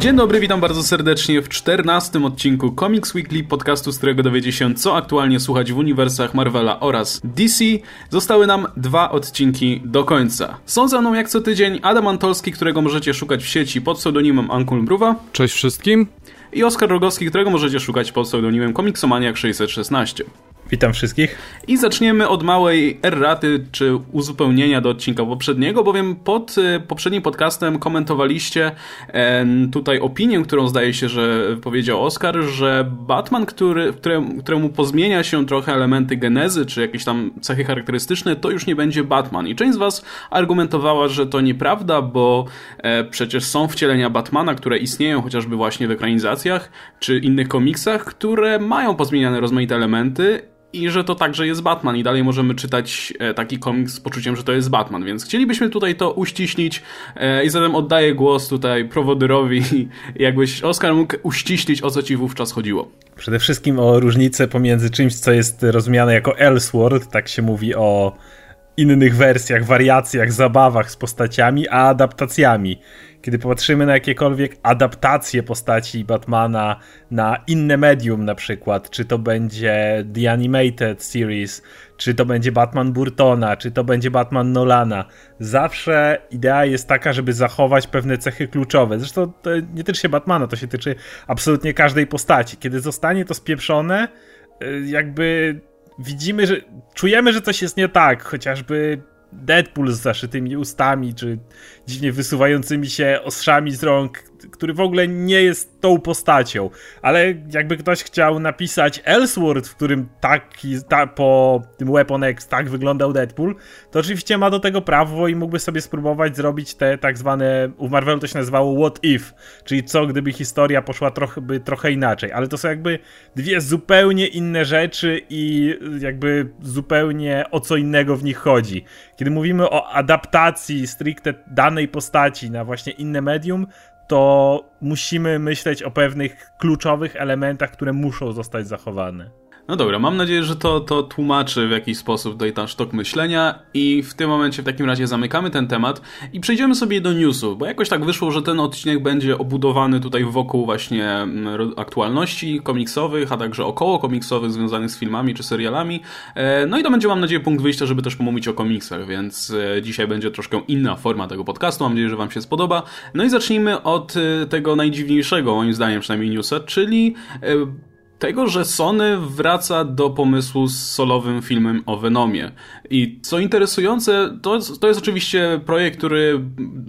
Dzień dobry, witam bardzo serdecznie w czternastym odcinku Comics Weekly, podcastu, z którego dowiecie się, co aktualnie słuchać w uniwersach Marvela oraz DC. Zostały nam dwa odcinki do końca. Są ze mną jak co tydzień Adam Antolski, którego możecie szukać w sieci pod pseudonimem Ankul Mruwa. Cześć wszystkim. I Oskar Rogowski, którego możecie szukać pod pseudonimem Komiksomaniak 616. Witam wszystkich. I zaczniemy od małej erraty czy uzupełnienia do odcinka poprzedniego, bowiem pod e, poprzednim podcastem komentowaliście tutaj opinię, którą zdaje się, że powiedział Oscar, że Batman, który, któremu, któremu pozmienia się trochę elementy genezy czy jakieś tam cechy charakterystyczne, to już nie będzie Batman. I część z was argumentowała, że to nieprawda, bo e, przecież są wcielenia Batmana, które istnieją chociażby właśnie w ekranizacjach czy innych komiksach, które mają pozmieniane rozmaite elementy i że to także jest Batman. I dalej możemy czytać e, taki komiks z poczuciem, że to jest Batman, więc chcielibyśmy tutaj to uściślić e, i zatem oddaję głos tutaj prowodyrowi jakbyś Oskar mógł uściślić o co ci wówczas chodziło. Przede wszystkim o różnicę pomiędzy czymś, co jest rozumiane jako Elseworld, tak się mówi o innych wersjach, wariacjach, zabawach z postaciami, a adaptacjami kiedy popatrzymy na jakiekolwiek adaptacje postaci Batmana na inne medium na przykład, czy to będzie The Animated Series, czy to będzie Batman Burtona, czy to będzie Batman Nolana, zawsze idea jest taka, żeby zachować pewne cechy kluczowe. Zresztą to nie tyczy się Batmana, to się tyczy absolutnie każdej postaci. Kiedy zostanie to spieprzone, y, jakby widzimy, że czujemy, że coś jest nie tak, chociażby Deadpool z zaszytymi ustami, czy dziwnie wysuwającymi się ostrzami z rąk, który w ogóle nie jest tą postacią. Ale jakby ktoś chciał napisać Elseworld, w którym taki, ta, po tym Weapon X tak wyglądał Deadpool, to oczywiście ma do tego prawo i mógłby sobie spróbować zrobić te tak zwane, u Marvelu to się nazywało What If, czyli co gdyby historia poszła trochę, by, trochę inaczej. Ale to są jakby dwie zupełnie inne rzeczy i jakby zupełnie o co innego w nich chodzi. Kiedy mówimy o adaptacji stricte danej postaci na właśnie inne medium, to musimy myśleć o pewnych kluczowych elementach, które muszą zostać zachowane. No dobra, mam nadzieję, że to, to tłumaczy w jakiś sposób ten sztok myślenia i w tym momencie w takim razie zamykamy ten temat i przejdziemy sobie do newsów, bo jakoś tak wyszło, że ten odcinek będzie obudowany tutaj wokół właśnie mm, aktualności komiksowych, a także około komiksowych związanych z filmami czy serialami. E, no i to będzie, mam nadzieję, punkt wyjścia, żeby też pomówić o komiksach, więc e, dzisiaj będzie troszkę inna forma tego podcastu. Mam nadzieję, że Wam się spodoba. No i zacznijmy od e, tego najdziwniejszego, moim zdaniem przynajmniej newsa, czyli tego, że Sony wraca do pomysłu z solowym filmem o Venomie. I co interesujące, to, to jest oczywiście projekt, który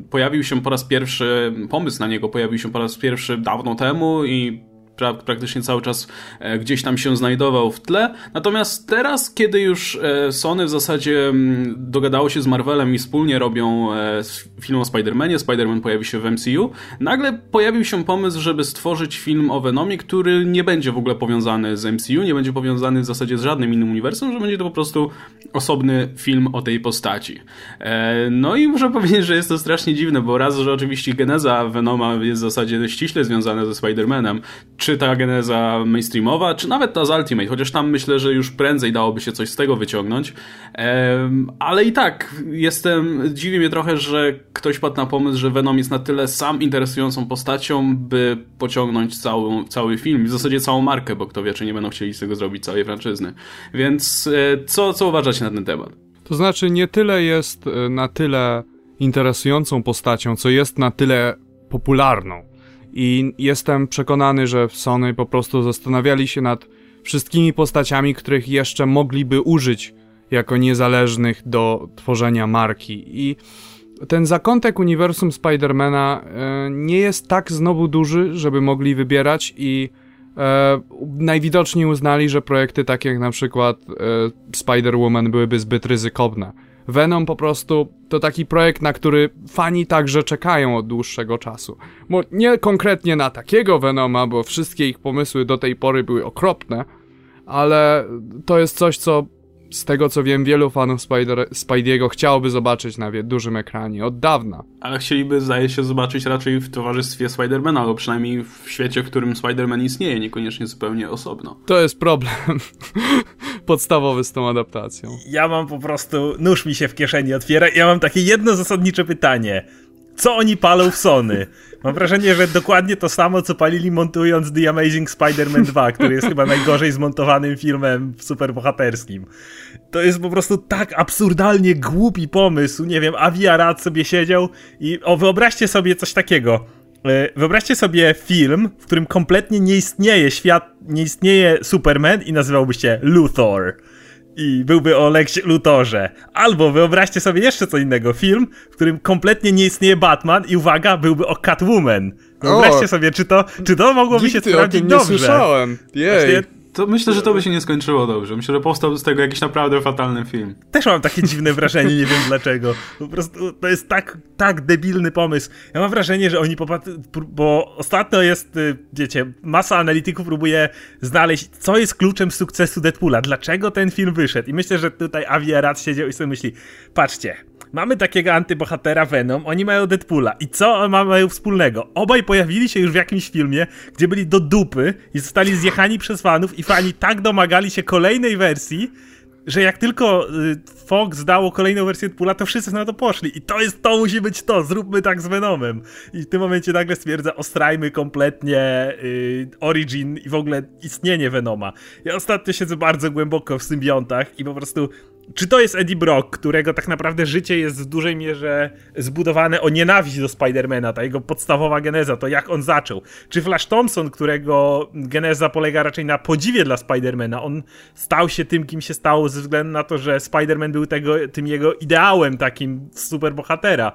pojawił się po raz pierwszy, pomysł na niego pojawił się po raz pierwszy dawno temu i pra praktycznie cały czas e, gdzieś tam się znajdował w tle. Natomiast teraz, kiedy już e, Sony w zasadzie mm, dogadało się z Marvelem i wspólnie robią e, film o Spider-Manie, Spider-Man pojawi się w MCU, nagle pojawił się pomysł, żeby stworzyć film o Venomie, który nie będzie w ogóle powiązany z MCU, nie będzie powiązany w zasadzie z żadnym innym uniwersum, że będzie to po prostu osobny film o tej postaci. No i muszę powiedzieć, że jest to strasznie dziwne, bo raz, że oczywiście geneza Venoma jest w zasadzie ściśle związana ze Spider-Manem, czy czy ta geneza mainstreamowa, czy nawet ta z Ultimate, chociaż tam myślę, że już prędzej dałoby się coś z tego wyciągnąć. Ale i tak, jestem, dziwi mnie trochę, że ktoś padł na pomysł, że Venom jest na tyle sam interesującą postacią, by pociągnąć cały, cały film, w zasadzie całą markę, bo kto wie, czy nie będą chcieli z tego zrobić całej franczyzny. Więc e, co, co uważacie na ten temat? To znaczy, nie tyle jest e, na tyle interesującą postacią, co jest na tyle popularną. I jestem przekonany, że Sony po prostu zastanawiali się nad wszystkimi postaciami, których jeszcze mogliby użyć jako niezależnych do tworzenia marki. I ten zakątek uniwersum Spidermana e, nie jest tak znowu duży, żeby mogli wybierać i e, najwidoczniej uznali, że projekty takie jak na przykład e, Spider-Woman byłyby zbyt ryzykowne. Venom po prostu to taki projekt, na który fani także czekają od dłuższego czasu. Bo nie konkretnie na takiego Venoma, bo wszystkie ich pomysły do tej pory były okropne, ale to jest coś, co z tego co wiem, wielu fanów Spider Spidey'ego chciałoby zobaczyć na dużym ekranie od dawna. Ale chcieliby, zdaje się, zobaczyć raczej w towarzystwie Spidermana, albo przynajmniej w świecie, w którym Spiderman istnieje, niekoniecznie zupełnie osobno. To jest problem podstawowy z tą adaptacją. Ja mam po prostu, nóż mi się w kieszeni otwiera ja mam takie jedno zasadnicze pytanie co oni palą w Sony? Mam wrażenie, że dokładnie to samo, co palili montując The Amazing Spider-Man 2, który jest chyba najgorzej zmontowanym filmem superbohaterskim. To jest po prostu tak absurdalnie głupi pomysł. Nie wiem, Avi Arad sobie siedział i o, wyobraźcie sobie coś takiego. E, wyobraźcie sobie film, w którym kompletnie nie istnieje świat, nie istnieje Superman i nazywałby się Luthor i byłby o Lex Lutorze. Albo wyobraźcie sobie jeszcze co innego, film, w którym kompletnie nie istnieje Batman i uwaga, byłby o Catwoman. Wyobraźcie o, sobie, czy to, czy to mogłoby się sprawdzić dobrze. nie słyszałem. Jej. Właśnie, to myślę, że to by się nie skończyło dobrze. Myślę, że powstał z tego jakiś naprawdę fatalny film. Też mam takie dziwne wrażenie, nie wiem dlaczego. Po prostu to jest tak, tak debilny pomysł. Ja mam wrażenie, że oni popatrzą, bo ostatnio jest, y, wiecie, masa analityków próbuje znaleźć, co jest kluczem sukcesu Deadpoola, dlaczego ten film wyszedł. I myślę, że tutaj Avi Arad siedział i sobie myśli, patrzcie, mamy takiego antybohatera Venom, oni mają Deadpoola. I co mają wspólnego? Obaj pojawili się już w jakimś filmie, gdzie byli do dupy i zostali zjechani przez fanów i fani tak domagali się kolejnej wersji, że jak tylko y, Fox dało kolejną wersję Deadpoola, to wszyscy na to poszli. I to jest, to musi być to, zróbmy tak z Venomem. I w tym momencie nagle stwierdza, ostrajmy kompletnie y, Origin i w ogóle istnienie Venoma. Ja ostatnio siedzę bardzo głęboko w symbiontach i po prostu czy to jest Eddie Brock, którego tak naprawdę życie jest w dużej mierze zbudowane o nienawiść do Spidermana, ta jego podstawowa geneza, to jak on zaczął? Czy Flash Thompson, którego geneza polega raczej na podziwie dla Spidermana, on stał się tym, kim się stał ze względu na to, że Spiderman był tego, tym jego ideałem takim superbohatera.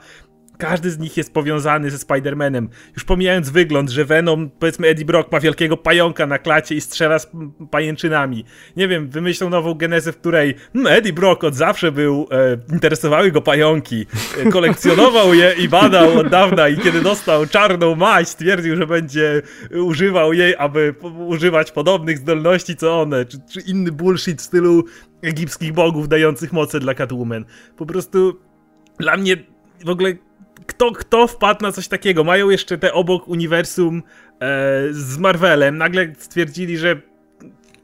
Każdy z nich jest powiązany ze Spider-Manem. Już pomijając wygląd, że Venom, powiedzmy Eddie Brock ma wielkiego pająka na klacie i strzela z pajęczynami. Nie wiem, wymyślą nową genezę, w której hmm, Eddie Brock od zawsze był, e, interesowały go pająki. E, kolekcjonował je i badał od dawna i kiedy dostał czarną maść, stwierdził, że będzie używał jej, aby używać podobnych zdolności co one, czy, czy inny bullshit w stylu egipskich bogów dających moce dla Catwoman. Po prostu dla mnie w ogóle kto, kto wpadł na coś takiego? Mają jeszcze te obok uniwersum e, z Marvelem. Nagle stwierdzili, że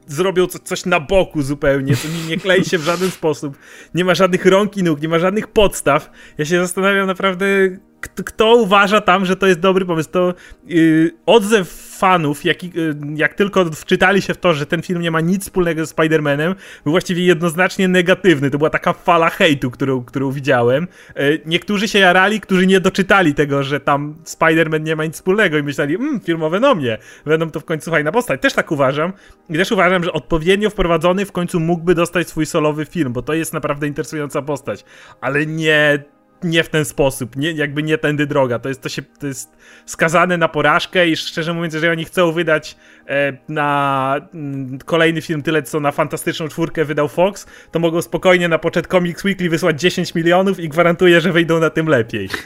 zrobią coś na boku zupełnie, to nie, nie klei się w żaden sposób. Nie ma żadnych rąk i nóg, nie ma żadnych podstaw. Ja się zastanawiam naprawdę, kto uważa tam, że to jest dobry pomysł. To yy, odzew fanów, jak, yy, jak tylko wczytali się w to, że ten film nie ma nic wspólnego z Spider-Manem, był właściwie jednoznacznie negatywny. To była taka fala hejtu, którą, którą widziałem. Yy, niektórzy się jarali, którzy nie doczytali tego, że tam Spider-Man nie ma nic wspólnego i myśleli, mmm, film o Venomie. Venom to w końcu fajna postać. Też tak uważam. I też uważam, że odpowiednio wprowadzony w końcu mógłby dostać swój solowy film, bo to jest naprawdę interesująca postać. Ale nie nie w ten sposób, nie, jakby nie tędy droga. To jest, to, się, to jest skazane na porażkę i szczerze mówiąc, jeżeli oni chcą wydać e, na m, kolejny film tyle, co na Fantastyczną Czwórkę wydał Fox, to mogą spokojnie na poczet Comics Weekly wysłać 10 milionów i gwarantuję, że wyjdą na tym lepiej.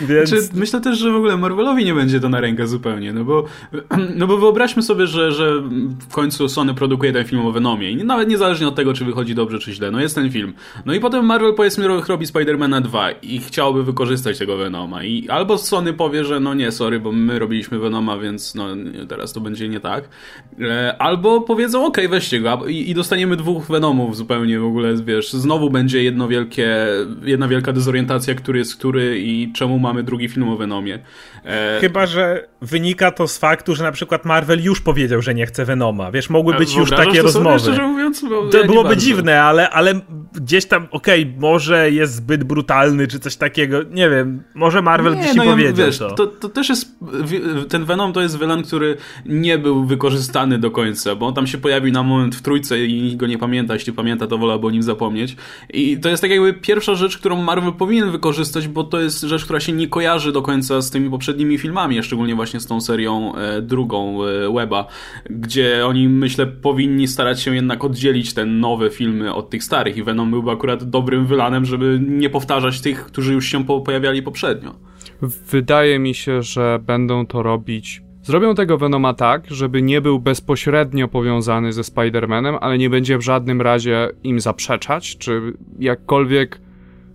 Więc... Znaczy, myślę też, że w ogóle Marvelowi nie będzie to na rękę zupełnie, no bo, no bo wyobraźmy sobie, że, że w końcu Sony produkuje ten film o Venomie i nawet niezależnie od tego, czy wychodzi dobrze, czy źle, no jest ten film. No i potem Marvel powiedzmy robi Spidermana 2 i chciałby wykorzystać tego Venoma i albo Sony powie, że no nie, sorry, bo my robiliśmy Venoma, więc no teraz to będzie nie tak, e, albo powiedzą, okej, okay, weźcie go i, i dostaniemy dwóch Venomów zupełnie w ogóle, wiesz, znowu będzie jedno wielkie, jedna wielka dezorientacja, który jest który i czemu mamy drugi film o Venomie. E... Chyba, że wynika to z faktu, że na przykład Marvel już powiedział, że nie chce Venoma. Wiesz, mogły być już takie rozmowy. Szczerze mówiąc, to ja byłoby dziwne, ale, ale gdzieś tam, okej, okay, może jest zbyt brutalny, czy coś takiego, nie wiem, może Marvel nie, gdzieś no powiedział wiesz, to. to. To też jest, ten Venom to jest villain, który nie był wykorzystany do końca, bo on tam się pojawił na moment w trójce i nikt go nie pamięta, jeśli pamięta, to wolałby o nim zapomnieć. I to jest tak jakby pierwsza rzecz, którą Marvel powinien wykorzystać, bo to jest rzecz, która się nie kojarzy do końca z tymi poprzednimi filmami, szczególnie właśnie z tą serią e, drugą e, Weba, gdzie oni, myślę, powinni starać się jednak oddzielić te nowe filmy od tych starych i Venom byłby akurat dobrym wylanem, żeby nie powtarzać tych, którzy już się pojawiali poprzednio. Wydaje mi się, że będą to robić Zrobią tego Venoma tak, żeby nie był bezpośrednio powiązany ze Spider-Manem, ale nie będzie w żadnym razie im zaprzeczać, czy jakkolwiek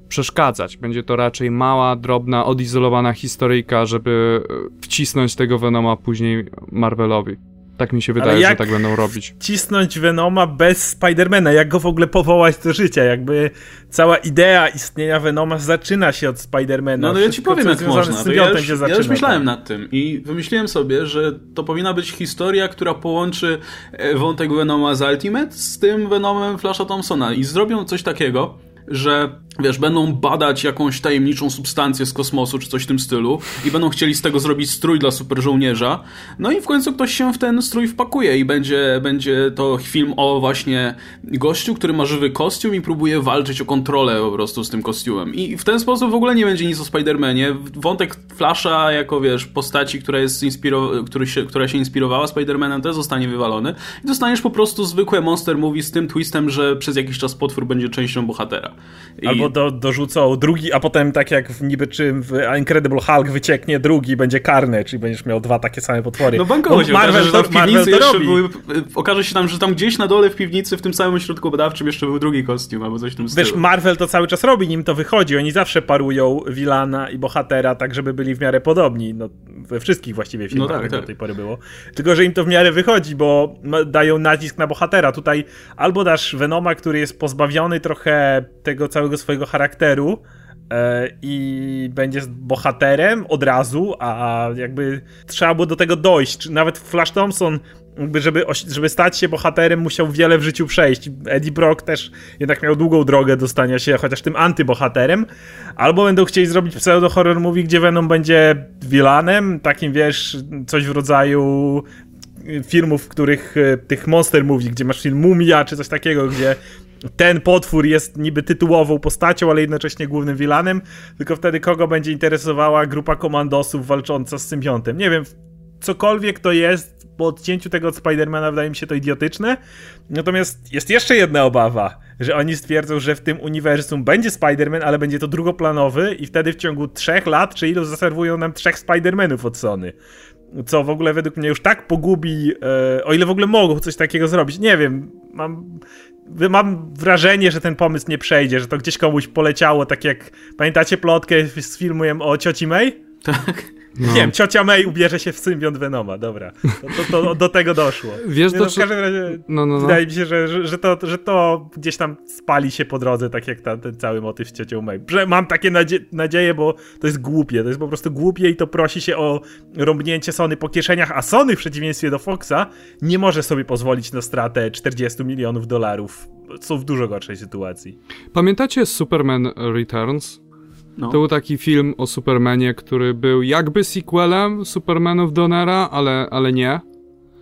przeszkadzać. Będzie to raczej mała, drobna, odizolowana historyjka, żeby wcisnąć tego Venoma później Marvelowi. Tak mi się wydaje, że tak będą robić. Cisnąć Venoma bez Spidermana, jak go w ogóle powołać do życia? Jakby cała idea istnienia Venoma zaczyna się od Spidermana. No, no ja ci powiem, jak można. To ja, już, ja już myślałem tak. nad tym i wymyśliłem sobie, że to powinna być historia, która połączy e, wątek Venoma z Ultimate z tym Venomem Flasha Thompsona i zrobią coś takiego, że wiesz, będą badać jakąś tajemniczą substancję z kosmosu, czy coś w tym stylu i będą chcieli z tego zrobić strój dla super żołnierza. No i w końcu ktoś się w ten strój wpakuje i będzie, będzie to film o właśnie gościu, który ma żywy kostium i próbuje walczyć o kontrolę po prostu z tym kostiumem. I w ten sposób w ogóle nie będzie nic o Spider-Manie. Wątek Flasha jako, wiesz, postaci, która, jest inspiro- który się, która się inspirowała Spider-Manem, też zostanie wywalony i dostaniesz po prostu zwykłe monster movie z tym twistem, że przez jakiś czas potwór będzie częścią bohatera. I... Albo do, dorzucą drugi, a potem tak jak w niby czym w Incredible Hulk wycieknie drugi, będzie karny, czyli będziesz miał dwa takie same potwory. No bankowo się Marvel, okaże, że tam w piwnicy jeszcze były, okaże się tam, że tam gdzieś na dole w piwnicy, w tym samym ośrodku badawczym jeszcze był drugi kostium, albo coś w tym stylu. Wiesz, Marvel to cały czas robi, nim to wychodzi, oni zawsze parują Wilana i bohatera tak, żeby byli w miarę podobni, no we wszystkich właściwie filmach, no tak, tak. do tej pory było. Tylko, że im to w miarę wychodzi, bo dają nacisk na bohatera. Tutaj albo dasz Venoma, który jest pozbawiony trochę tego całego swojego charakteru, e, i będzie bohaterem od razu, a jakby trzeba było do tego dojść. Nawet Flash Thompson, żeby, żeby stać się bohaterem, musiał wiele w życiu przejść. Eddie Brock też jednak miał długą drogę do stania się chociaż tym antybohaterem. Albo będą chcieli zrobić pseudo-horror movie, gdzie Venom będzie vilanem, takim wiesz, coś w rodzaju filmów, w których e, tych monster movie, gdzie masz film Mumia czy coś takiego, gdzie ten potwór jest niby tytułową postacią, ale jednocześnie głównym vilanem, tylko wtedy kogo będzie interesowała grupa komandosów walcząca z symbiontem. Nie wiem, cokolwiek to jest, po odcięciu tego od Spidermana wydaje mi się to idiotyczne. Natomiast jest jeszcze jedna obawa, że oni stwierdzą, że w tym uniwersum będzie Spider-Man, ale będzie to drugoplanowy i wtedy w ciągu trzech lat, czy ilu zaserwują nam trzech Spider-Manów od Sony co w ogóle według mnie już tak pogubi, e, o ile w ogóle mogą coś takiego zrobić. Nie wiem, mam, mam wrażenie, że ten pomysł nie przejdzie, że to gdzieś komuś poleciało, tak jak pamiętacie plotkę z filmem o cioci May? Tak. No. Nie wiem, ciocia May ubierze się w symbiont Venoma, dobra. To, to, to do tego doszło. Wiesz, no, w każdym razie no, no, no. wydaje mi się, że, że, że, to, że to gdzieś tam spali się po drodze, tak jak ta, ten cały motyw z ciocią May. Mam takie nadzie nadzieje, bo to jest głupie, to jest po prostu głupie i to prosi się o rąbnięcie Sony po kieszeniach, a Sony w przeciwieństwie do Foxa nie może sobie pozwolić na stratę 40 milionów dolarów. Są w dużo gorszej sytuacji. Pamiętacie Superman Returns? No. To był taki film o Supermanie, który był jakby sequelem Supermanów Donera, ale, ale nie.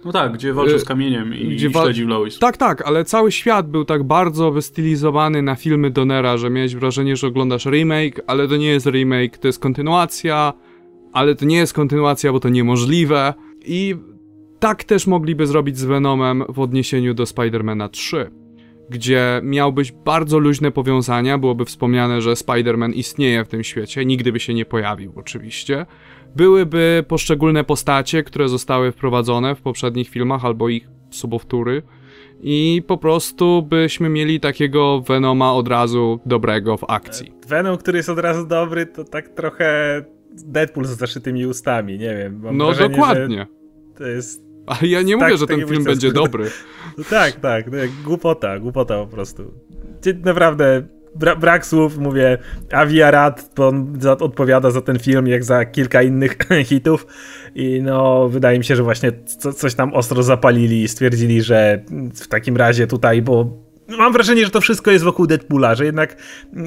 No tak, gdzie walczył z y, kamieniem i, gdzie wa- śledził Lois. Tak, tak, ale cały świat był tak bardzo wystylizowany na filmy Donera, że miałeś wrażenie, że oglądasz remake, ale to nie jest remake, to jest kontynuacja, ale to nie jest kontynuacja, bo to niemożliwe. I tak też mogliby zrobić z Venomem w odniesieniu do Spidermana 3 gdzie miałbyś bardzo luźne powiązania, byłoby wspomniane, że Spider-Man istnieje w tym świecie, nigdy by się nie pojawił oczywiście. Byłyby poszczególne postacie, które zostały wprowadzone w poprzednich filmach albo ich subowtóry i po prostu byśmy mieli takiego Venoma od razu dobrego w akcji. Venom, który jest od razu dobry, to tak trochę Deadpool z zaszytymi ustami, nie wiem. no wrażenie, dokładnie. To jest ale ja nie tak, mówię, że ten film będzie dobry. No tak, tak. No, głupota, głupota po prostu. Naprawdę bra brak słów, mówię, Avi Arad, bo on za, odpowiada za ten film jak za kilka innych hitów i no wydaje mi się, że właśnie co, coś tam ostro zapalili i stwierdzili, że w takim razie tutaj, bo mam wrażenie, że to wszystko jest wokół Deadpoola, że jednak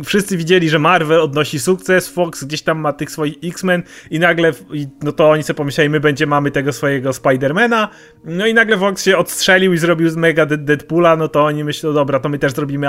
wszyscy widzieli, że Marvel odnosi sukces, Fox gdzieś tam ma tych swoich X-Men i nagle, no to oni sobie pomyśleli, my będzie mamy tego swojego Spidermana, no i nagle Fox się odstrzelił i zrobił z mega Deadpoola, no to oni myślą, dobra, to my też zrobimy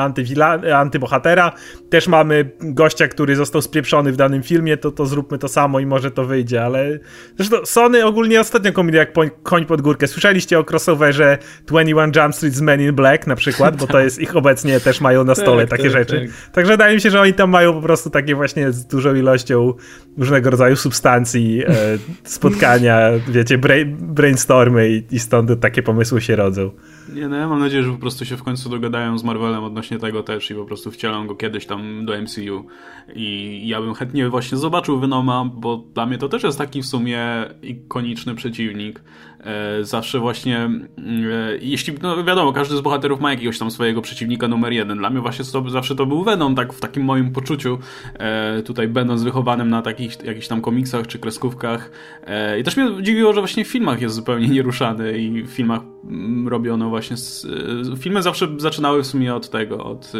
antybohatera, też mamy gościa, który został spieprzony w danym filmie, to, to zróbmy to samo i może to wyjdzie, ale zresztą Sony ogólnie ostatnio kombinuje jak koń pod górkę. Słyszeliście o crossoverze 21 Jump Street z Men in Black na przykład, bo to jest ich obecnie też mają na stole tak, takie tak, rzeczy. Tak. Także wydaje mi się, że oni tam mają po prostu takie właśnie z dużą ilością różnego rodzaju substancji, e, spotkania, wiecie, brain, brainstormy i, i stąd takie pomysły się rodzą. Nie, no ja mam nadzieję, że po prostu się w końcu dogadają z Marvelem odnośnie tego też i po prostu wcielą go kiedyś tam do MCU. I ja bym chętnie właśnie zobaczył Venoma, bo dla mnie to też jest taki w sumie ikoniczny przeciwnik. E, zawsze właśnie, mm, e, jeśli, no wiadomo, każdy z bohaterów ma jakiegoś tam swojego przeciwnika numer jeden. Dla mnie właśnie to, zawsze to był Venom, tak w takim moim poczuciu, e, tutaj będąc wychowanym na takich jakichś tam komiksach czy kreskówkach. I też mnie dziwiło, że właśnie w filmach jest zupełnie nieruszany i w filmach mm, robiono właśnie, z, filmy zawsze zaczynały w sumie od tego, od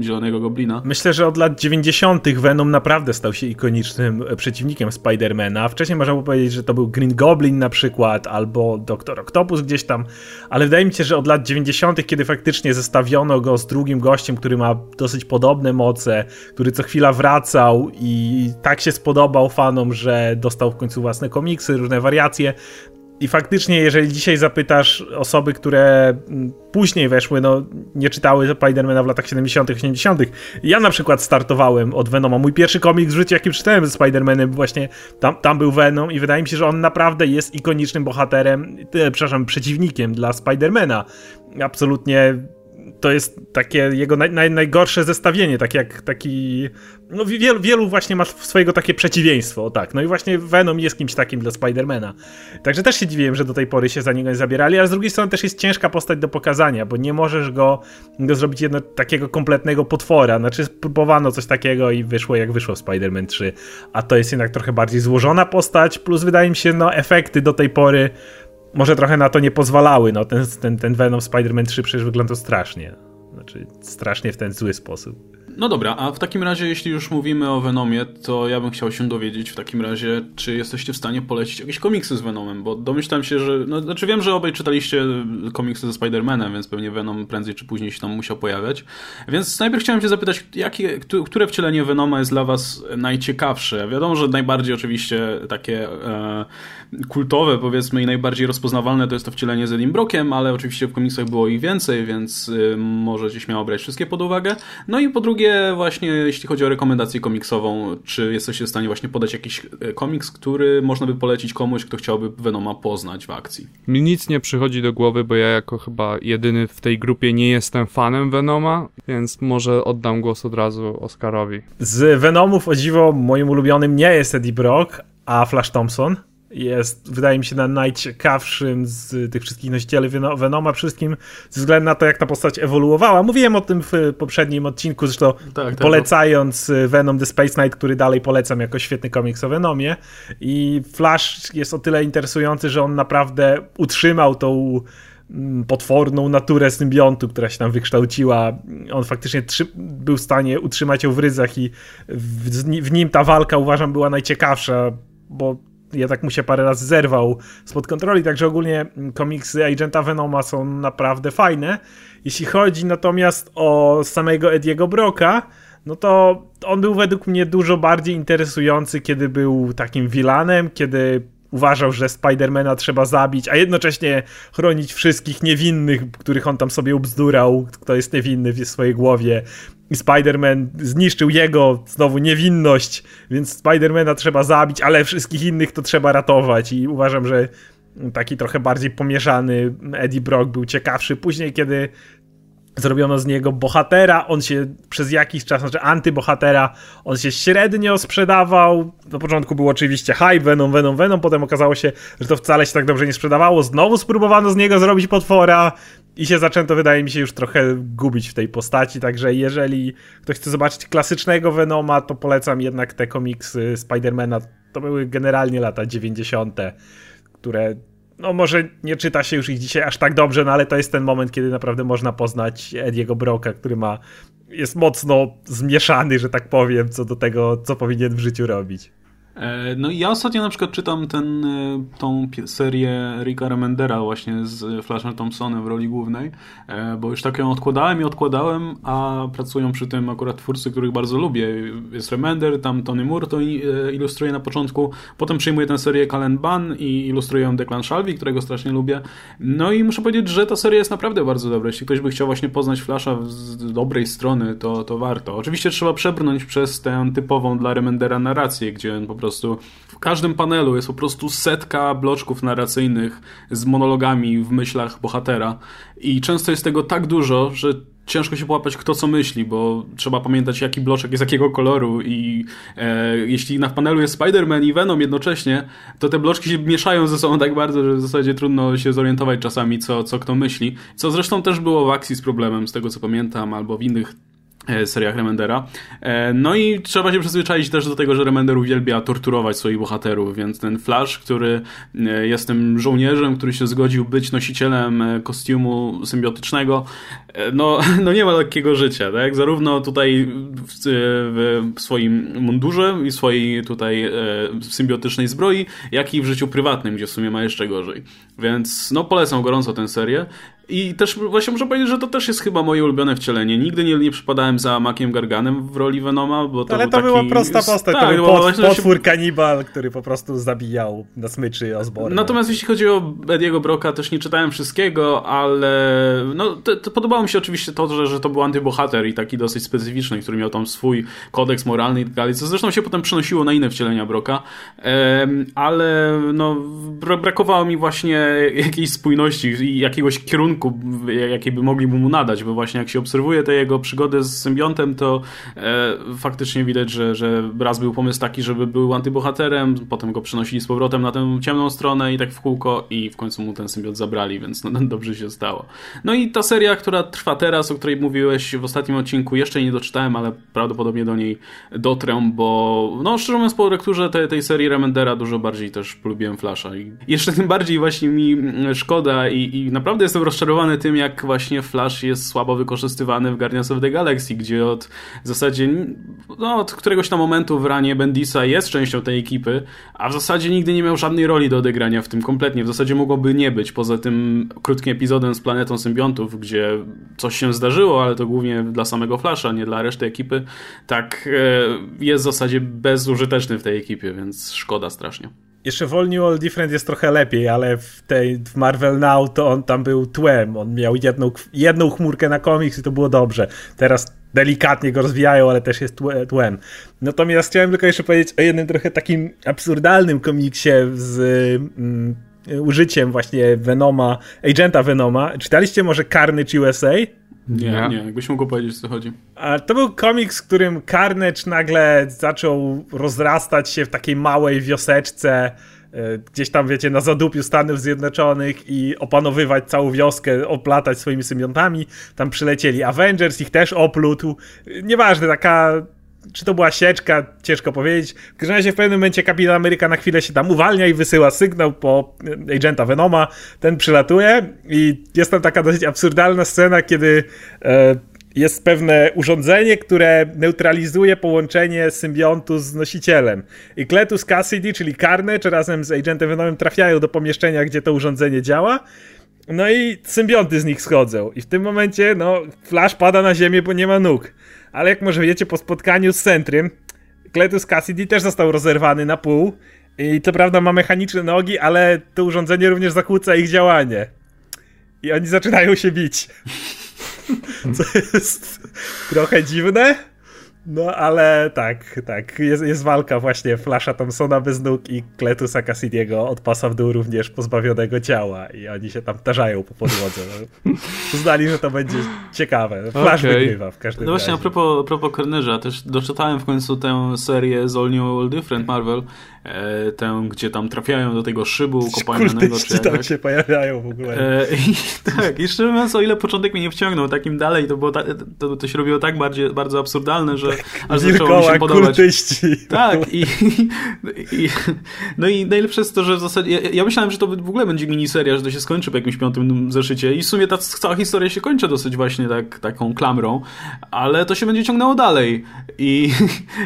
Zielonego Goblina. Myślę, że od lat 90. Venom naprawdę stał się ikonicznym przeciwnikiem Spidermana. Wcześniej można było powiedzieć, że to był Green Goblin na przykład, albo albo Doktor Octopus gdzieś tam, ale wydaje mi się, że od lat 90., kiedy faktycznie zestawiono go z drugim gościem, który ma dosyć podobne moce, który co chwila wracał i tak się spodobał fanom, że dostał w końcu własne komiksy, różne wariacje, i faktycznie, jeżeli dzisiaj zapytasz osoby, które mm, później weszły, no nie czytały Spidermana w latach 70., 80., ja na przykład startowałem od Venoma. Mój pierwszy komiks w życiu, jaki czytałem ze Spidermanem, właśnie tam, tam był Venom, i wydaje mi się, że on naprawdę jest ikonicznym bohaterem, e, przepraszam, przeciwnikiem dla Spidermana. Absolutnie to jest takie jego naj, naj, najgorsze zestawienie, tak jak taki. No, wielu, wielu właśnie ma swojego takie przeciwieństwo, tak. No i właśnie Venom jest kimś takim dla Spidermana. Także też się dziwiłem, że do tej pory się za niego nie zabierali, ale z drugiej strony też jest ciężka postać do pokazania, bo nie możesz go, go zrobić jedno takiego kompletnego potwora. Znaczy, próbowano coś takiego i wyszło jak wyszło Spider-Man 3, a to jest jednak trochę bardziej złożona postać, plus wydaje mi się, no, efekty do tej pory może trochę na to nie pozwalały. No, ten, ten, ten Venom Spider-Man 3 przecież wyglądał strasznie. Znaczy, strasznie w ten zły sposób. No dobra, a w takim razie, jeśli już mówimy o Venomie, to ja bym chciał się dowiedzieć w takim razie, czy jesteście w stanie polecić jakieś komiksy z Venomem, bo domyślam się, że, no znaczy wiem, że obaj czytaliście komiksy ze Spider-Manem, więc pewnie Venom prędzej czy później się tam musiał pojawiać. Więc najpierw chciałem się zapytać, jakie, które wcielenie Venoma jest dla was najciekawsze? Wiadomo, że najbardziej oczywiście takie e, kultowe, powiedzmy, i najbardziej rozpoznawalne to jest to wcielenie z Edim Brockiem, ale oczywiście w komiksach było ich więcej, więc e, możecie śmiało brać wszystkie pod uwagę. No i po drugie właśnie jeśli chodzi o rekomendację komiksową, czy jesteście w stanie właśnie podać jakiś e, komiks, który można by polecić komuś, kto chciałby Venoma poznać w akcji? Mi nic nie przychodzi do głowy, bo ja jako chyba jedyny w tej grupie nie jestem fanem Venoma, więc może oddam głos od razu Oscarowi. Z Venomów o dziwo moim ulubionym nie jest Eddie Brock, a Flash Thompson jest, wydaje mi się, na najciekawszym z tych wszystkich nosicieli Venoma, wszystkim ze względu na to, jak ta postać ewoluowała. Mówiłem o tym w poprzednim odcinku, zresztą tak, tak, polecając tak. Venom The Space Knight, który dalej polecam jako świetny komiks o Venomie. I Flash jest o tyle interesujący, że on naprawdę utrzymał tą mm, potworną naturę symbiontu, która się tam wykształciła. On faktycznie był w stanie utrzymać ją w ryzach i w, w nim ta walka uważam była najciekawsza, bo ja tak mu się parę razy zerwał spod kontroli, także ogólnie komiksy Agenta Venoma są naprawdę fajne. Jeśli chodzi natomiast o samego Ediego Broka, no to on był według mnie dużo bardziej interesujący, kiedy był takim vilanem, kiedy uważał, że Spidermana trzeba zabić, a jednocześnie chronić wszystkich niewinnych, których on tam sobie ubzdurał, kto jest niewinny w swojej głowie. I Spider-Man zniszczył jego znowu niewinność, więc Spidermana trzeba zabić, ale wszystkich innych to trzeba ratować. I uważam, że taki trochę bardziej pomieszany Eddie Brock był ciekawszy. Później, kiedy zrobiono z niego bohatera, on się przez jakiś czas, znaczy antybohatera, on się średnio sprzedawał, na początku był oczywiście hype, Venom, Venom, Venom, potem okazało się, że to wcale się tak dobrze nie sprzedawało, znowu spróbowano z niego zrobić potwora i się zaczęto, wydaje mi się, już trochę gubić w tej postaci, także jeżeli ktoś chce zobaczyć klasycznego Venoma, to polecam jednak te komiksy Spidermana, to były generalnie lata 90., które no może nie czyta się już ich dzisiaj aż tak dobrze, no ale to jest ten moment, kiedy naprawdę można poznać Ediego Broka, który ma, jest mocno zmieszany, że tak powiem, co do tego, co powinien w życiu robić. E, no i ja ostatnio na przykład czytam ten, e, tą serię Ricka Remendera właśnie z Flashem Thompsonem w roli głównej, e, bo już tak ją odkładałem i odkładałem, a pracują przy tym akurat twórcy, których bardzo lubię. Jest Remender, tam Tony Moore to ilustruje na początku, potem przyjmuje tę serię Calen Ban i ilustruje ją Declan Shalvey, którego strasznie lubię. No i muszę powiedzieć, że ta seria jest naprawdę bardzo dobra. Jeśli ktoś by chciał właśnie poznać Flasha z dobrej strony, to, to warto. Oczywiście trzeba przebrnąć przez tę typową dla Remendera narrację, gdzie on po prostu każdym panelu jest po prostu setka bloczków narracyjnych z monologami w myślach bohatera. I często jest tego tak dużo, że ciężko się połapać kto co myśli, bo trzeba pamiętać jaki bloczek jest jakiego koloru. I e, jeśli na panelu jest Spider-Man i Venom jednocześnie, to te bloczki się mieszają ze sobą tak bardzo, że w zasadzie trudno się zorientować czasami co, co kto myśli, co zresztą też było w akcji z problemem, z tego co pamiętam, albo w innych seriach Remendera. E, no i trzeba się przyzwyczaić też do tego, że Remender uwielbia torturować swoich bohaterów, więc ten Flash, który e, jest tym żołnierzem, który się zgodził być nosicielem kostiumu symbiotycznego, no, no nie ma lekkiego życia, tak? Zarówno tutaj w, w swoim mundurze i swojej tutaj symbiotycznej zbroi, jak i w życiu prywatnym, gdzie w sumie ma jeszcze gorzej. Więc no polecam gorąco tę serię. I też właśnie muszę powiedzieć, że to też jest chyba moje ulubione wcielenie. Nigdy nie, nie przypadałem za Makiem Garganem w roli Venoma, bo to Ale to taki... była prosta postać, tak, to był pot, właśnie potwór kanibal, który po prostu zabijał na smyczy Osborne. Natomiast jeśli chodzi o Ediego Broka, też nie czytałem wszystkiego, ale no, to, to podobało mi się oczywiście to, że, że to był antybohater i taki dosyć specyficzny, który miał tam swój kodeks moralny i tak dalej, co zresztą się potem przenosiło na inne wcielenia Broka, ale no, brakowało mi właśnie jakiejś spójności i jakiegoś kierunku, jakiej by mogli mu nadać, bo właśnie jak się obserwuje te jego przygody z symbiontem, to e, faktycznie widać, że, że raz był pomysł taki, żeby był antybohaterem, potem go przenosili z powrotem na tę ciemną stronę i tak w kółko i w końcu mu ten symbiot zabrali, więc no, dobrze się stało. No i ta seria, która trwa teraz, o której mówiłeś w ostatnim odcinku, jeszcze nie doczytałem, ale prawdopodobnie do niej dotrę, bo no szczerze mówiąc po lekturze tej, tej serii Remendera dużo bardziej też polubiłem Flasha i jeszcze tym bardziej właśnie mi szkoda i, i naprawdę jestem rozczarowany tym, jak właśnie Flash jest słabo wykorzystywany w Guardians of the Galaxy, gdzie od w zasadzie no, od któregoś tam momentu w ranie Bendisa jest częścią tej ekipy, a w zasadzie nigdy nie miał żadnej roli do odegrania w tym kompletnie. W zasadzie mogłoby nie być, poza tym krótkim epizodem z Planetą Symbiontów, gdzie coś się zdarzyło, ale to głównie dla samego Flasha, nie dla reszty ekipy, tak e, jest w zasadzie bezużyteczny w tej ekipie, więc szkoda strasznie. Jeszcze w All New All Different jest trochę lepiej, ale w, tej, w Marvel Now to on tam był tłem. On miał jedną, jedną chmurkę na komiks i to było dobrze. Teraz delikatnie go rozwijają, ale też jest tłem. Natomiast chciałem tylko jeszcze powiedzieć o jednym trochę takim absurdalnym komiksie z mm, użyciem właśnie Venoma, agenta Venoma. Czytaliście może Carnage USA? Nie, nie, jakbyś mógł powiedzieć, o co chodzi. A to był komiks, w którym Carnage nagle zaczął rozrastać się w takiej małej wioseczce, e, gdzieś tam, wiecie, na zadupiu Stanów Zjednoczonych i opanowywać całą wioskę, oplatać swoimi symbiontami. Tam przylecieli Avengers, ich też oplótł. Nieważne, taka czy to była sieczka, ciężko powiedzieć. W każdym razie w pewnym momencie Kapitan Ameryka na chwilę się tam uwalnia i wysyła sygnał po e, agenta Venoma. Ten przylatuje i jest tam taka dosyć absurdalna scena, kiedy e, jest pewne urządzenie, które neutralizuje połączenie symbiontu z nosicielem. I Cletus Cassidy, czyli Carnage razem z agentem Venomem trafiają do pomieszczenia, gdzie to urządzenie działa. No i symbionty z nich schodzą. I w tym momencie, no, Flash pada na ziemię, bo nie ma nóg ale jak może wiecie, po spotkaniu z Centrym, Cletus Cassidy też został rozerwany na pół i to prawda ma mechaniczne nogi, ale to urządzenie również zakłóca ich działanie. I oni zaczynają się bić. Co jest trochę dziwne, no ale tak, tak, jest, jest walka właśnie Flasha Thompsona bez nóg i Kletusa Cassidy'ego od pasa w dół również pozbawionego ciała i oni się tam tarzają po podłodze. No. Uznali, że to będzie ciekawe. Flash okay. wygrywa w każdym No właśnie razie. a propos, a propos Carnage'a, też doczytałem w końcu tę serię z All New All Different Marvel, e, tę, gdzie tam trafiają do tego szybu kopalnianego. Czy tam się pojawiają w ogóle. E, i, tak, i szczerze mówiąc, o ile początek mnie nie wciągnął, takim dalej to, było ta, to, to się robiło tak bardziej, bardzo absurdalne, że aż zaczęło mi się podobać. kultyści. Tak, i, i, no i najlepsze jest to, że w zasadzie, ja, ja, myślałem, że to w ogóle będzie miniseria, że to się skończy po jakimś piątym zeszycie i w sumie ta cała historia się kończy dosyć właśnie tak, taką klamrą, ale to się będzie ciągnęło dalej. I,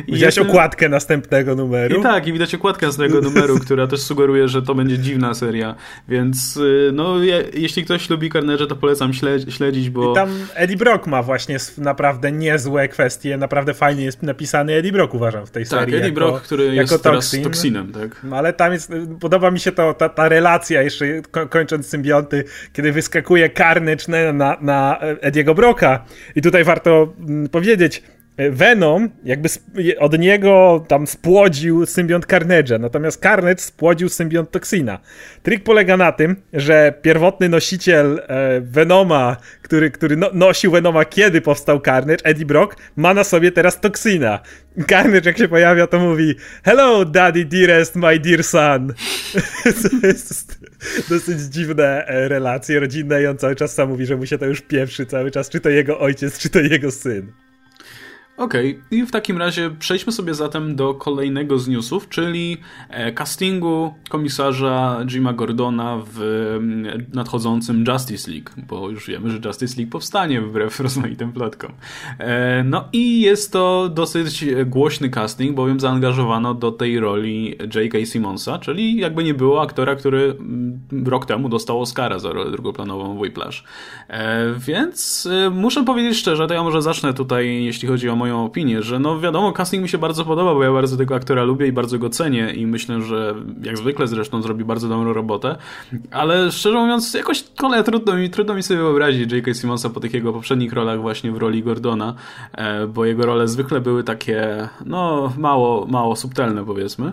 i Widziałeś jestem... okładkę następnego numeru? I tak, i widać okładkę następnego numeru, która też sugeruje, że to będzie dziwna seria, więc y, no, jeśli ktoś lubi Carnage, to polecam śledzić, bo... I tam Eddie Brock ma właśnie naprawdę niezłe kwestie, naprawdę fajnie jest napisany Eddie Brock, uważam, w tej tak, serii. Tak, Eddie jako, Brock, który jako jest teraz toksinem, tak. No, ale tam jest, podoba mi się to, ta, ta relacja, jeszcze kończąc symbionty, kiedy wyskakuje Carnage na, na Ediego Brocka i tutaj warto mm, powiedzieć, Venom jakby od niego tam spłodził symbiont Carnage'a, natomiast Carnage spłodził symbiont Toxina. Trik polega na tym, że pierwotny nosiciel e, Venoma, który, który no, nosił Venoma kiedy powstał Carnage, Eddie Brock, ma na sobie teraz Toxina. Carnage jak się pojawia to mówi Hello daddy dearest my dear son. to jest dosyć dziwne e, relacje rodzinne i on cały czas sam mówi, że mu się to już pieprzy cały czas, czy to jego ojciec, czy to jego syn. Okej, okay. i w takim razie przejdźmy sobie zatem do kolejnego z newsów, czyli e, castingu komisarza Jima Gordona w mm, nadchodzącym Justice League, bo już wiemy, że Justice League powstanie wbrew rozmaitym plotkom. E, no i jest to dosyć głośny casting, bowiem zaangażowano do tej roli J.K. Simonsa, czyli jakby nie było aktora, który mm, rok temu dostał Oscara za rolę drugoplanową w Whiplash. E, więc muszę powiedzieć szczerze, to ja może zacznę tutaj, jeśli chodzi o moją opinię, że no wiadomo, casting mi się bardzo podoba, bo ja bardzo tego aktora lubię i bardzo go cenię i myślę, że jak zwykle zresztą zrobi bardzo dobrą robotę, ale szczerze mówiąc, jakoś kole trudno mi, trudno mi sobie wyobrazić J.K. Simonsa po tych jego poprzednich rolach właśnie w roli Gordona, e, bo jego role zwykle były takie, no mało, mało subtelne powiedzmy.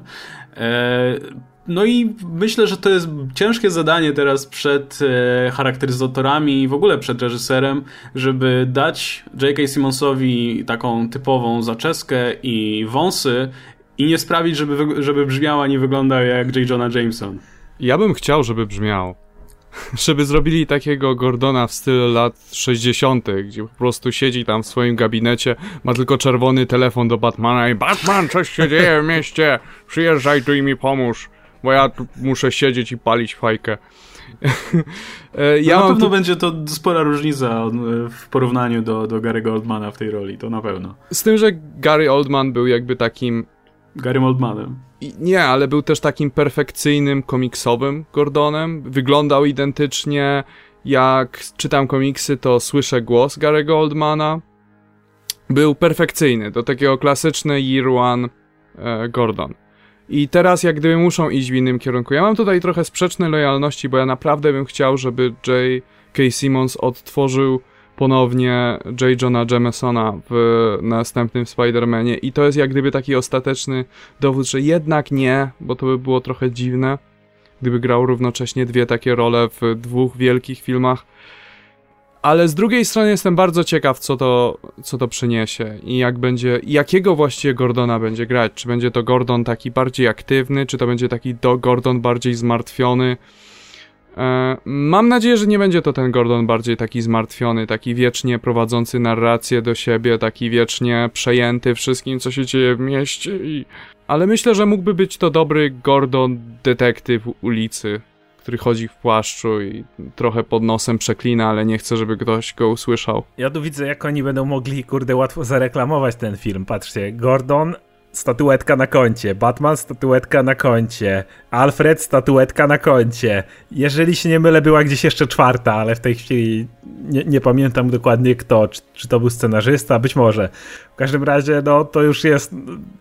No i myślę, że to jest ciężkie zadanie teraz przed e, charakteryzatorami i w ogóle przed reżyserem, żeby dać J.K. Simonsowi taką typową zaczeskę i wąsy i nie sprawić, żeby, żeby brzmiała nie wyglądał jak J. Jonah Jameson. Ja bym chciał, żeby brzmiał. Żeby zrobili takiego Gordona w stylu lat 60., gdzie po prostu siedzi tam w swoim gabinecie, ma tylko czerwony telefon do Batmana i Batman, coś się dzieje w mieście, przyjeżdżaj tu i mi pomóż bo ja tu muszę siedzieć i palić fajkę. E, ja no na pewno tu... będzie to spora różnica w porównaniu do, do Gary'ego Oldmana w tej roli, to na pewno. Z tym, że Gary Oldman był jakby takim... Garym Oldmanem. Nie, ale był też takim perfekcyjnym, komiksowym Gordonem. Wyglądał identycznie. Jak czytam komiksy, to słyszę głos Gary'ego Oldmana. Był perfekcyjny, do takiego klasyczny Year One e, Gordon. I teraz jak gdyby muszą iść w innym kierunku. Ja mam tutaj trochę sprzeczne lojalności, bo ja naprawdę bym chciał, żeby J.K. Simmons odtworzył ponownie J. Johna Jamesona w następnym Spider-Manie i to jest jak gdyby taki ostateczny dowód, że jednak nie, bo to by było trochę dziwne, gdyby grał równocześnie dwie takie role w dwóch wielkich filmach ale z drugiej strony jestem bardzo ciekaw, co to, co to przyniesie i jak będzie, jakiego właściwie Gordona będzie grać. Czy będzie to Gordon taki bardziej aktywny, czy to będzie taki do Gordon bardziej zmartwiony. E, mam nadzieję, że nie będzie to ten Gordon bardziej taki zmartwiony, taki wiecznie prowadzący narrację do siebie, taki wiecznie przejęty wszystkim, co się dzieje w mieście. I... Ale myślę, że mógłby być to dobry Gordon detektyw ulicy, który chodzi w płaszczu i trochę pod nosem przeklina, ale nie chce, żeby ktoś go usłyszał. Ja tu widzę, jak oni będą mogli, kurde, łatwo zareklamować ten film. Patrzcie, Gordon statuetka na koncie, Batman statuetka na koncie, Alfred statuetka na koncie. Jeżeli się nie mylę, była gdzieś jeszcze czwarta, ale w tej chwili nie, nie pamiętam dokładnie kto, czy, czy, to był scenarzysta, być może. W każdym razie, no to już jest,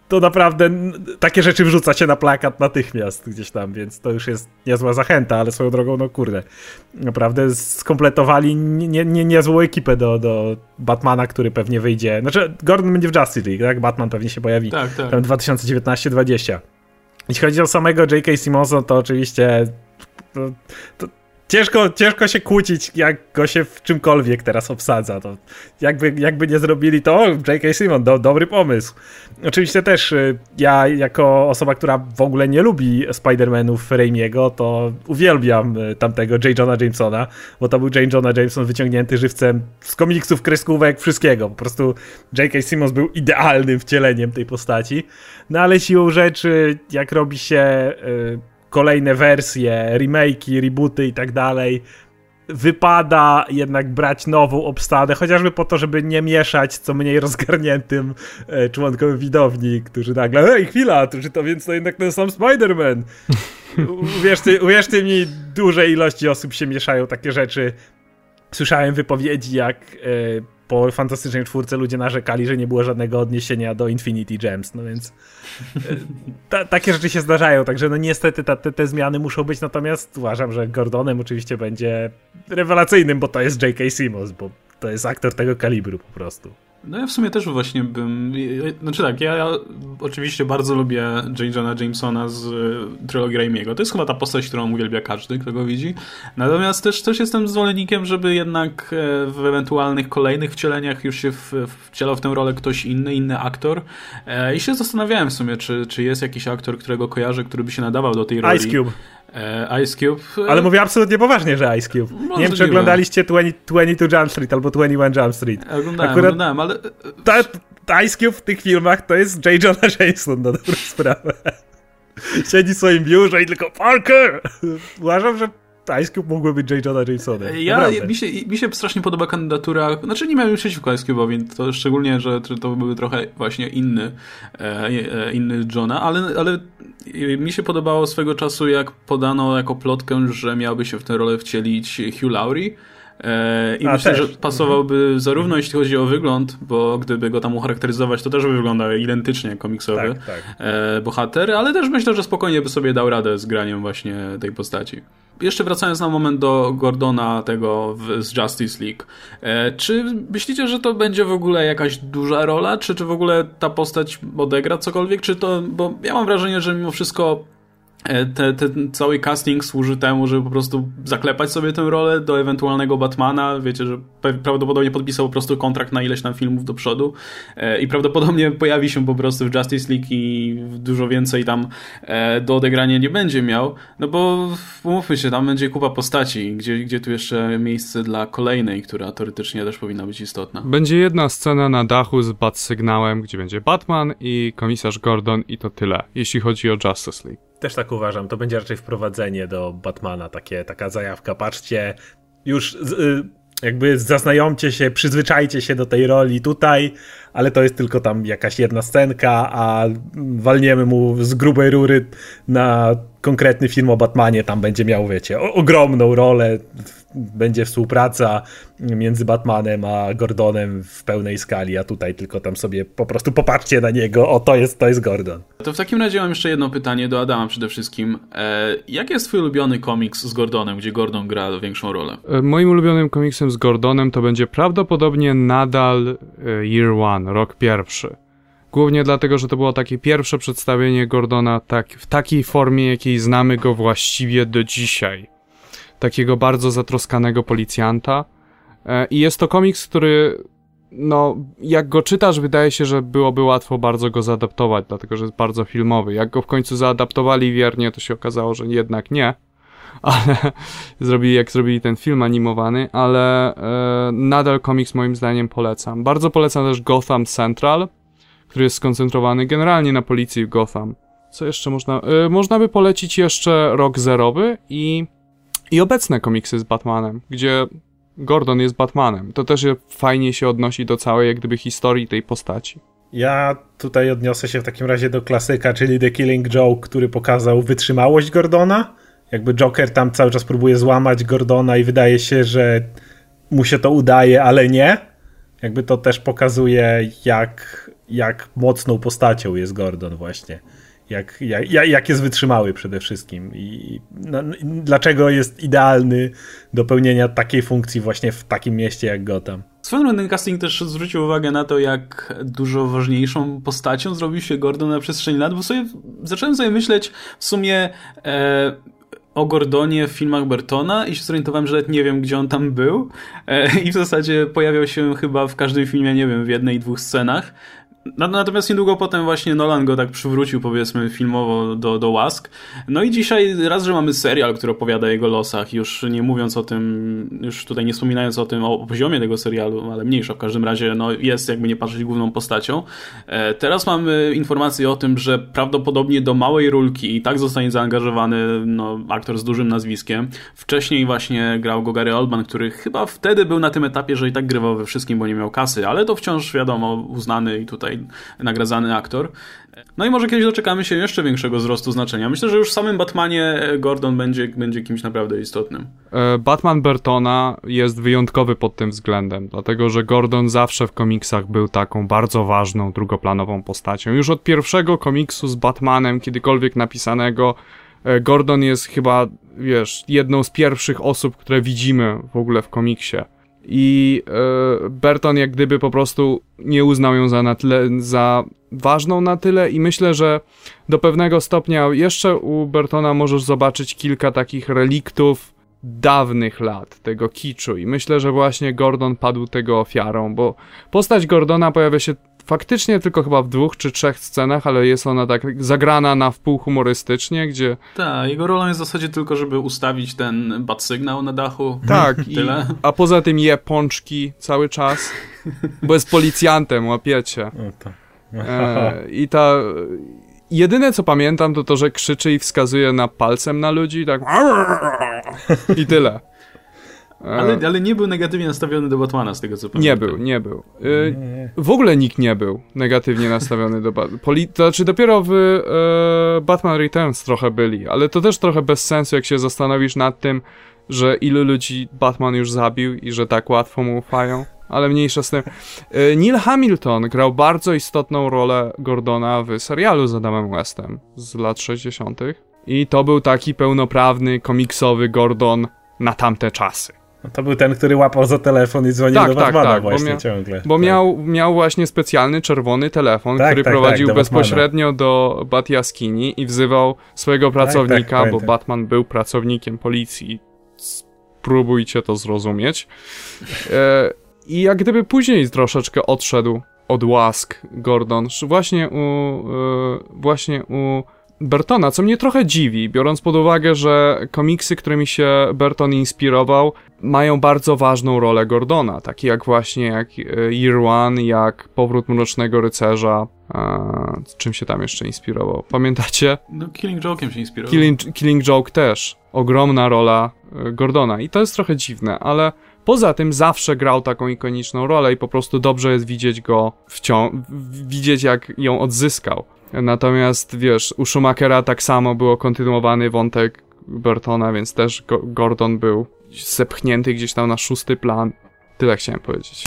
to naprawdę takie rzeczy wrzuca się na plakat natychmiast gdzieś tam, więc to już jest niezła zachęta, ale swoją drogą, no kurde, naprawdę skompletowali nie, nie, niezłą ekipę do, do Batmana, który pewnie wyjdzie, znaczy Gordon będzie w Justice League, tak? Batman pewnie się pojawi tak, tak. tam 2019-20. Jeśli chodzi o samego J.K. Simonsa, to oczywiście to, to, ciężko, ciężko się kłócić, jak go się w czymkolwiek teraz obsadza. To jakby, jakby nie zrobili to, J.K. Simon, do, dobry pomysł. Oczywiście też y, ja, jako osoba, która w ogóle nie lubi Spider-Manów Raimiego, to uwielbiam y, tamtego J. Jonah Jamesona, bo to był J. Jonah Jameson wyciągnięty żywcem z komiksów, kreskówek, wszystkiego. Po prostu J.K. Simmons był idealnym wcieleniem tej postaci. No ale siłą rzeczy, jak robi się... Yy, kolejne wersje, remake'i, rebooty i tak dalej, wypada jednak brać nową obsadę, chociażby po to, żeby nie mieszać co mniej rozgarniętym e, członkom widowni, którzy nagle, hej, chwila, czy to więc to jednak ten sam Spider-Man. uwierzcie, uwierzcie mi, duże ilości osób się mieszają takie rzeczy. Słyszałem wypowiedzi, jak e, po Fantastycznej Czwórce ludzie narzekali, że nie było żadnego odniesienia do Infinity Gems, no więc e, ta, takie rzeczy się zdarzają, także no niestety ta, te, te, zmiany muszą być, natomiast uważam, że Gordonem oczywiście będzie rewelacyjnym, bo to jest J.K. Simmons, bo to jest aktor tego kalibru po prostu. No ja w sumie też właśnie bym... Znaczy tak, ja, ja oczywiście bardzo lubię. Johna Jamesona z y, trylogii Raimiego. To jest chyba ta postać, którą uwielbia każdy, kto go widzi. Natomiast też, też jestem zwolennikiem, żeby jednak e, w ewentualnych kolejnych wcieleniach już się w, wcielał w tę rolę ktoś inny, inny aktor. E, I się zastanawiałem w sumie, czy, czy jest jakiś aktor, którego kojarzę, który by się nadawał do tej roli. Ice Cube. E, Ice Cube. Ale mówię absolutnie poważnie, że Ice Cube. No, nie wiem, czy oglądaliście 20, 22 Jump Street albo 21 Jump Street. Oglądałem, Akurat oglądałem, ale... Ta, ta Ice Cube w tych filmach to jest J. Jonah Jameson, na dobrą sprawę. Siedzi w swoim biurze i tylko Parker! Uważam, że Ice Cube mógłby być J. Jonah Jamesonem. Ja, mi, się, mi się strasznie podoba kandydatura, znaczy nie miałem przeciwko Ice Cube'owi, to szczególnie, że to były trochę właśnie inny, e, e, inny Johna, ale, ale mi się podobało swego czasu, jak podano jako plotkę, że miałby się w tę rolę wcielić Hugh Laurie, i A, myślę, też. że pasowałby zarówno jeśli chodzi o wygląd, bo gdyby go tam ucharakteryzować, to też by wyglądał identycznie komiksowy tak, tak. bohater, ale też myślę, że spokojnie by sobie dał radę z graniem właśnie tej postaci jeszcze wracając na moment do Gordona tego w, z Justice League. E, czy myślicie, że to będzie w ogóle jakaś duża rola? Czy, czy w ogóle ta postać odegra cokolwiek? Czy to, bo ja mam wrażenie, że mimo wszystko E, te, ten cały casting służy temu, żeby po prostu zaklepać sobie tę rolę do ewentualnego Batmana. Wiecie, że prawdopodobnie podpisał po prostu kontrakt na ileś tam filmów do przodu e, i prawdopodobnie pojawi się po prostu w Justice League i dużo więcej tam e, do odegrania nie będzie miał. No bo umówmy się, tam będzie kupa postaci, gdzie, gdzie tu jeszcze miejsce dla kolejnej, która teoretycznie też powinna być istotna. Będzie jedna scena na dachu z bat sygnałem, gdzie będzie Batman i komisarz Gordon i to tyle, jeśli chodzi o Justice League. Też tak uważam. To będzie raczej wprowadzenie do Batmana, takie, taka zajawka. Patrzcie, już y, jakby zaznajomcie się, przyzwyczajcie się do tej roli tutaj, ale to jest tylko tam jakaś jedna scenka, a walniemy mu z grubej rury na konkretny film o Batmanie, tam będzie miał, wiecie, ogromną rolę, będzie współpraca między Batmanem a Gordonem w pełnej skali, a tutaj tylko tam sobie po prostu popatrzcie na niego, o to jest, to jest Gordon. To w takim razie mam jeszcze jedno pytanie do Adama przede wszystkim. E, jaki jest twój ulubiony komiks z Gordonem, gdzie Gordon gra większą rolę? E, moim ulubionym komiksem z Gordonem to będzie prawdopodobnie nadal e, Year One, rok pierwszy. Głównie dlatego, że to było takie pierwsze przedstawienie Gordona tak, w takiej formie, jakiej znamy go właściwie do dzisiaj. Takiego bardzo zatroskanego policjanta. E, I jest to komiks, który, no, jak go czytasz, wydaje się, że byłoby łatwo bardzo go zaadaptować, dlatego że jest bardzo filmowy. Jak go w końcu zaadaptowali wiernie, to się okazało, że jednak nie. Ale zrobili, jak zrobili ten film animowany, ale e, nadal komiks moim zdaniem polecam. Bardzo polecam też Gotham Central który jest skoncentrowany generalnie na policji w Gotham. Co jeszcze można? Yy, można by polecić jeszcze Rok Zerowy i, i obecne komiksy z Batmanem, gdzie Gordon jest Batmanem. To też fajnie się odnosi do całej jak gdyby historii tej postaci. Ja tutaj odniosę się w takim razie do klasyka, czyli The Killing Joke, który pokazał wytrzymałość Gordona. Jakby Joker tam cały czas próbuje złamać Gordona i wydaje się, że mu się to udaje, ale nie. Jakby to też pokazuje, jak jak mocną postacią jest Gordon właśnie. Jak, jak, jak jest wytrzymały przede wszystkim i no, dlaczego jest idealny do pełnienia takiej funkcji właśnie w takim mieście jak Gotham. Swoją ten casting też zwrócił uwagę na to, jak dużo ważniejszą postacią zrobił się Gordon na przestrzeni lat, bo sobie zacząłem sobie myśleć w sumie e, o Gordonie w filmach Bertona i się zorientowałem, że nie wiem, gdzie on tam był e, i w zasadzie pojawiał się chyba w każdym filmie, nie wiem, w jednej, dwóch scenach. Natomiast niedługo potem właśnie Nolan go tak przywrócił, powiedzmy, filmowo do, do łask. No i dzisiaj raz, że mamy serial, który opowiada o jego losach, już nie mówiąc o tym, już tutaj nie wspominając o tym, o poziomie tego serialu, ale mniejsza w każdym razie, no jest jakby nie patrzeć główną postacią. E, teraz mamy informację o tym, że prawdopodobnie do małej rulki i tak zostanie zaangażowany no, aktor z dużym nazwiskiem. Wcześniej właśnie grał go Gary Oldman, który chyba wtedy był na tym etapie, że i tak grywał we wszystkim, bo nie miał kasy, ale to wciąż wiadomo, uznany i tutaj tutaj nagradzany aktor. No i może kiedyś doczekamy się jeszcze większego wzrostu znaczenia. Myślę, że już w samym Batmanie Gordon będzie, będzie kimś naprawdę istotnym. E, Batman Bertona jest wyjątkowy pod tym względem, dlatego że Gordon zawsze w komiksach był taką bardzo ważną, drugoplanową postacią. Już od pierwszego komiksu z Batmanem, kiedykolwiek napisanego, e, Gordon jest chyba, wiesz, jedną z pierwszych osób, które widzimy w ogóle w komiksie. I e, Burton jak gdyby po prostu nie uznał ją za, na tyle, za ważną na tyle i myślę, że do pewnego stopnia jeszcze u Burtona możesz zobaczyć kilka takich reliktów dawnych lat tego kiczu. I myślę, że właśnie Gordon padł tego ofiarą, bo postać Gordona pojawia się faktycznie tylko chyba w dwóch czy trzech scenach, ale jest ona tak zagrana na wpół humorystycznie, gdzie... Tak, jego rolą jest w zasadzie tylko, żeby ustawić ten bat sygnał na dachu. Tak, i, tyle. a poza tym je pączki cały czas, bo jest policjantem, łapiecie. E, I ta... Jedyne co pamiętam to to, że krzyczy i wskazuje na palcem na ludzi, tak i tyle. Ale, ale nie był negatywnie nastawiony do Batmana, z tego co pamiętam. Nie był, nie był. Y, w ogóle nikt nie był negatywnie nastawiony do Batmana. To znaczy dopiero w e, Batman Returns trochę byli, ale to też trochę bez sensu, jak się zastanowisz nad tym, że ilu ludzi Batman już zabił i że tak łatwo mu ufają. Ale mniejsza z tym. E, Neil Hamilton grał bardzo istotną rolę Gordona w serialu z Adamem Westem z lat 60. I to był taki pełnoprawny, komiksowy Gordon na tamte czasy. No to był ten, który łapał za telefon i dzwonił tak, do Batmana tak, tak, właśnie bo ciągle. Bo tak. miał, miał właśnie specjalny czerwony telefon, tak, który tak, prowadził do bezpośrednio do Bat Jaskini i wzywał swojego pracownika, bo Batman był pracownikiem policji. Spróbujcie to zrozumieć. E, I jak gdyby później troszeczkę odszedł od łask Gordon, właśnie u, e, właśnie u Bertona, co mnie trochę dziwi, biorąc pod uwagę, że komiksy, którymi się Berton inspirował, mają bardzo ważną rolę Gordona, takie jak właśnie jak e, Year One, jak Powrót Mrocznego Rycerza, a, czym się tam jeszcze inspirował? Pamiętacie? No Killing Joke'iem się inspirował. Killing, Killing Joke też. Ogromna rola e, Gordona i to jest trochę dziwne, ale Poza tym zawsze grał taką ikoniczną rolę i po prostu dobrze jest widzieć go wciąż, widzieć jak ją odzyskał. Natomiast wiesz, u Schumachera tak samo było kontynuowany wątek Burtona, więc też Gordon był zepchnięty gdzieś tam na szósty plan. Tyle chciałem powiedzieć.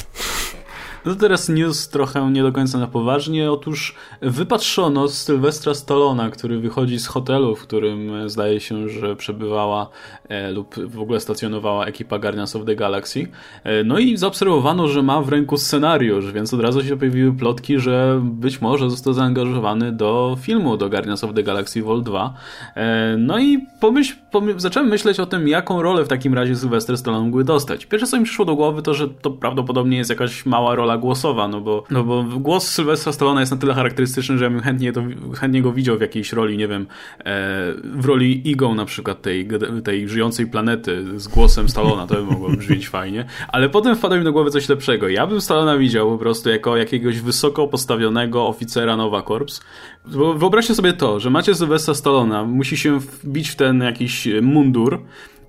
No teraz news trochę nie do końca na poważnie. Otóż wypatrzono Sylwestra Stallona, który wychodzi z hotelu, w którym e, zdaje się, że przebywała e, lub w ogóle stacjonowała ekipa Guardians of the Galaxy. E, no i zaobserwowano, że ma w ręku scenariusz, więc od razu się pojawiły plotki, że być może został zaangażowany do filmu, do Guardians of the Galaxy Vol 2. E, no i pomyśl, pomyśl, zacząłem myśleć o tym, jaką rolę w takim razie Sylwester Stallone mógłby dostać. Pierwsze co mi przyszło do głowy to, że to prawdopodobnie jest jakaś mała rola rola głosowa, no bo, no bo głos Sylwestra Stallona jest na tyle charakterystyczny, że ja bym chętnie, to, chętnie go widział w jakiejś roli, nie wiem, e, w roli Ego na przykład tej, tej żyjącej planety z głosem Stallona, to by mogło brzmieć fajnie, ale potem wpadło mi do głowy coś lepszego. Ja bym Stallona widział po prostu jako jakiegoś wysoko postawionego oficera Nowa Korps. Bo wyobraźcie sobie to, że macie Sylwestra Stallona, musi się wbić w ten jakiś mundur,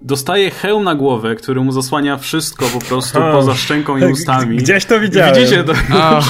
dostaje hełm na głowę, który mu zasłania wszystko po prostu oh. poza szczęką i ustami. Gdzieś to widziałem. Widzicie to? Oh.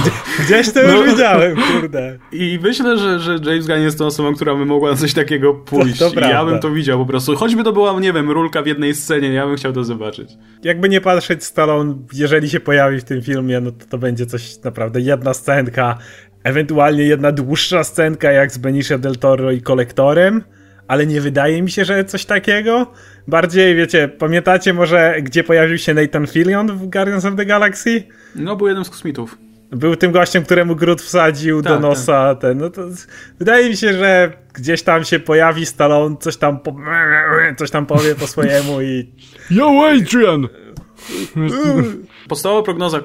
Gdzieś to już no. widziałem, kurde. I myślę, że, że James Gunn jest tą osobą, która by mogła na coś takiego pójść. To, to ja bym to widział po prostu. Choćby to była, nie wiem, rulka w jednej scenie, ja bym chciał to zobaczyć. Jakby nie patrzeć, Stallone, jeżeli się pojawi w tym filmie, no to to będzie coś naprawdę, jedna scenka, ewentualnie jedna dłuższa scenka jak z Benicio del Toro i Kolektorem, ale nie wydaje mi się, że coś takiego. Bardziej, wiecie, pamiętacie może, gdzie pojawił się Nathan Fillion w Guardians of the Galaxy? No, był jednym z kosmitów. Był tym gościem, któremu Groot wsadził tak, do nosa tak. ten. No to wydaje mi się, że gdzieś tam się pojawi Stallone, coś tam po, coś tam powie po swojemu i... Yo, Adrian! Podstawowa prognoza,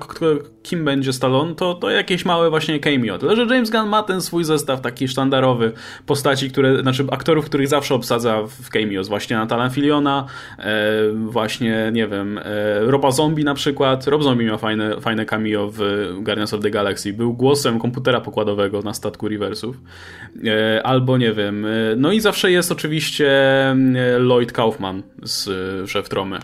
kim będzie Stallone, to, to jakieś małe właśnie cameo. Tyle, że James Gunn ma ten swój zestaw taki sztandarowy postaci, które, znaczy aktorów, których zawsze obsadza w cameos. Właśnie Natana Filiona, e, właśnie, nie wiem, e, Roba Zombie na przykład. Rob Zombie miał fajne, fajne cameo w Guardians of the Galaxy. Był głosem komputera pokładowego na statku Riversów. E, albo, nie wiem, e, no i zawsze jest oczywiście e, Lloyd Kaufman z e, Szef Tromy.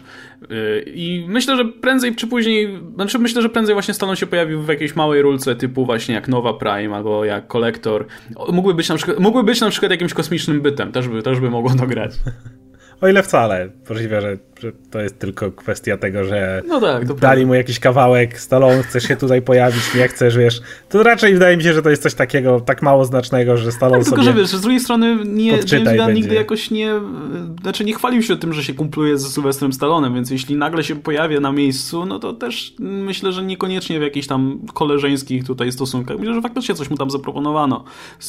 I myślę, że prędzej czy później, znaczy myślę, że prędzej właśnie Stallone się pojawił w jakiejś małej rulce typu właśnie jak Nowa Prime albo jak Kolektor. Mógłby być na przykład, mógłby być na przykład jakimś kosmicznym bytem, też by, też by mogło to grać. O ile wcale. Możliwe, że to jest tylko kwestia tego, że no tak, dali prawda. mu jakiś kawałek, Stallone chcesz się tutaj pojawić, nie chcesz, wiesz. To raczej wydaje mi się, że to jest coś takiego tak mało znacznego, że Stallone tak, tylko, sobie że wiesz, z drugiej strony nie, James Gunn nigdy jakoś nie, znaczy nie chwalił się tym, że się kumpluje ze Sylwestrem Stallonem, więc jeśli nagle się pojawia na miejscu, no to też myślę, że niekoniecznie w jakichś tam koleżeńskich tutaj stosunkach. Myślę, że faktycznie coś mu tam zaproponowano.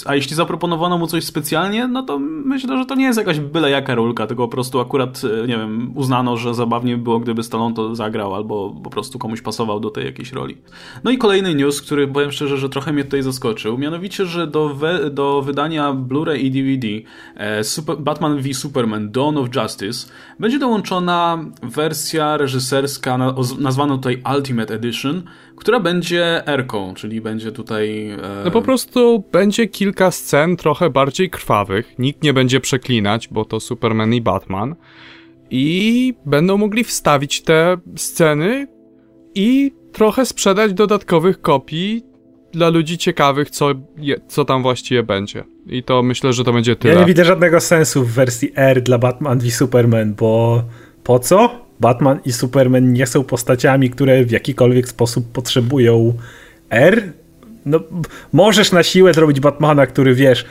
A jeśli zaproponowano mu coś specjalnie, no to myślę, że to nie jest jakaś byle jaka rolka, tylko po prostu akurat, e, nie wiem, uznano, że zabawnie by było, gdyby Stallone to zagrał, albo po prostu komuś pasował do tej jakiejś roli. No i kolejny news, który powiem szczerze, że trochę mnie tutaj zaskoczył, mianowicie, że do, we, do wydania Blu-ray i DVD e, Super, Batman v Superman Dawn of Justice będzie dołączona wersja reżyserska na, nazwana tutaj Ultimate Edition, która będzie erką, czyli będzie tutaj... E... No po prostu będzie kilka scen trochę bardziej krwawych, nikt nie będzie przeklinać, bo to Superman i Batman i będą mogli wstawić te sceny i trochę sprzedać dodatkowych kopii dla ludzi ciekawych, co, je, co tam właściwie będzie. I to myślę, że to będzie tyle. Ja nie widzę żadnego sensu w wersji R dla Batman v Superman, bo po co? Batman i Superman nie są postaciami, które w jakikolwiek sposób potrzebują R. No, możesz na siłę zrobić Batmana, który wiesz,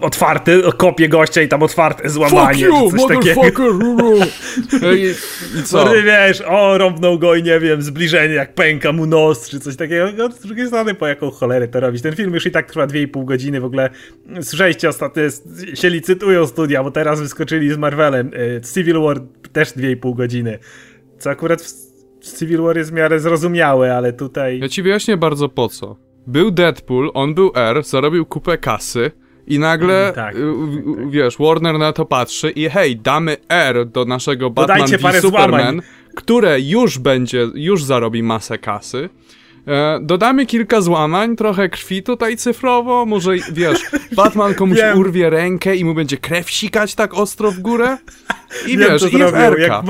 otwarty, kopie gościa i tam otwarte złamanie. Fuck you, coś takiego. I, I co? No, wiesz, o, rąbnął go i nie wiem, zbliżenie, jak pęka mu nos, czy coś takiego. No, z drugiej strony, po jaką cholerę to robić? Ten film już i tak trwa 2,5 godziny. W ogóle słyszeliście ostatnio, się licytują studia, bo teraz wyskoczyli z Marvelem. Y, Civil War też 2,5 godziny. Co akurat w Civil War jest w miarę zrozumiałe, ale tutaj... Ja ci wyjaśnię bardzo po co. Był Deadpool, on był R, zarobił kupę kasy, i nagle, mm, tak, tak. wiesz, Warner na to patrzy i hej, damy R do naszego Batman v Superman, złamań. które już będzie, już zarobi masę kasy. E, dodamy kilka złamań, trochę krwi tutaj cyfrowo, może, wiesz, Batman komuś Wiem. urwie rękę i mu będzie krew sikać tak ostro w górę i Wiem, wiesz, i w Jak,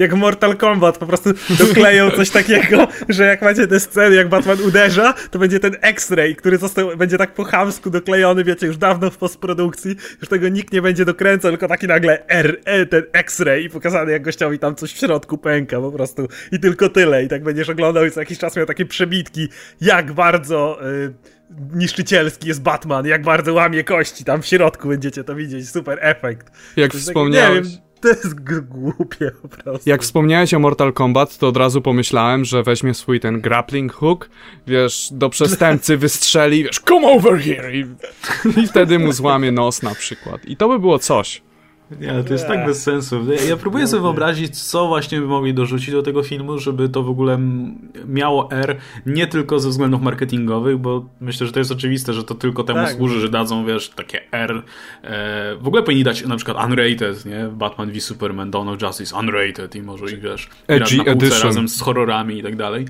jak Mortal Kombat, po prostu dokleją coś takiego, że jak macie te sceny, jak Batman uderza, to będzie ten X-ray, który został, będzie tak po chamsku doklejony, wiecie, już dawno w postprodukcji, już tego nikt nie będzie dokręcał, tylko taki nagle R, e, ten X-ray i pokazany jak gościowi tam coś w środku pęka po prostu. I tylko tyle. I tak będziesz oglądał i co jakiś czas miał takie przebitki, jak bardzo... Y niszczycielski jest Batman, jak bardzo łamie kości, tam w środku będziecie to widzieć, super efekt. Jak wspomniałeś... Tak, to jest głupie po prostu. Jak wspomniałeś o Mortal Kombat, to od razu pomyślałem, że weźmie swój ten grappling hook, wiesz, do przestępcy wystrzeli, wiesz, come over here! I, I wtedy mu złamie nos na przykład. I to by było coś. Nie, to jest tak bez sensu. Ja próbuję sobie wyobrazić, co właśnie by mogli dorzucić do tego filmu, żeby to w ogóle miało R, nie tylko ze względów marketingowych, bo myślę, że to jest oczywiste, że to tylko temu tak. służy, że dadzą, wiesz, takie R. E, w ogóle powinni dać na przykład unrated, nie? Batman v Superman, Dawn of Justice, unrated i może ich, wiesz, grać na półce razem z horrorami i tak dalej.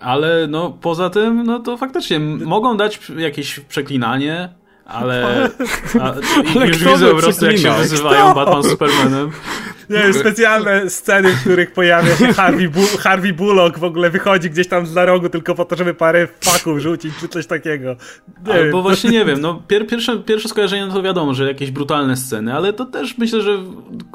Ale no, poza tym, no to faktycznie mogą dać jakieś przeklinanie, ale, a, ale już widzę po prostu, jak się wyzywają Batman z Supermanem. Nie, specjalne sceny, w których pojawia się Harvey, Bu Harvey Bullock, w ogóle wychodzi gdzieś tam za rogu tylko po to, żeby parę faków rzucić, czy coś takiego. Nie Albo wiem. właśnie, nie wiem, no pier pierwsze, pierwsze skojarzenie no to wiadomo, że jakieś brutalne sceny, ale to też myślę, że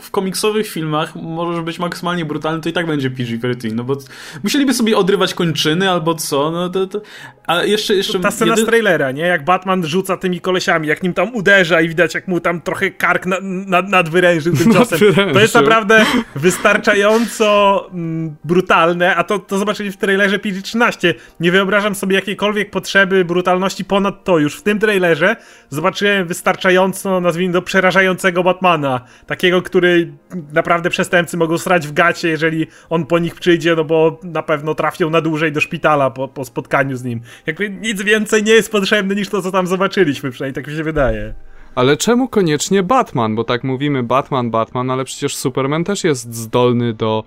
w komiksowych filmach możesz być maksymalnie brutalny, to i tak będzie PG-13, no bo musieliby sobie odrywać kończyny albo co, no to... to a jeszcze, jeszcze... Ta scena z trailera, nie? Jak Batman rzuca tymi kolesiami, jak nim tam uderza i widać, jak mu tam trochę kark na, na, nadwyrężył tym czasem. To jest naprawdę wystarczająco mm, brutalne, a to, to zobaczyli w trailerze PG-13. Nie wyobrażam sobie jakiejkolwiek potrzeby brutalności ponad to. Już w tym trailerze zobaczyłem wystarczająco, nazwijmy to, przerażającego Batmana. Takiego, który naprawdę przestępcy mogą strać w gacie, jeżeli on po nich przyjdzie, no bo na pewno trafią na dłużej do szpitala po, po spotkaniu z nim. Jakby nic więcej nie jest potrzebne niż to, co tam zobaczyliśmy, przynajmniej tak mi się wydaje. Ale czemu koniecznie Batman? Bo tak mówimy Batman, Batman, ale przecież Superman też jest zdolny do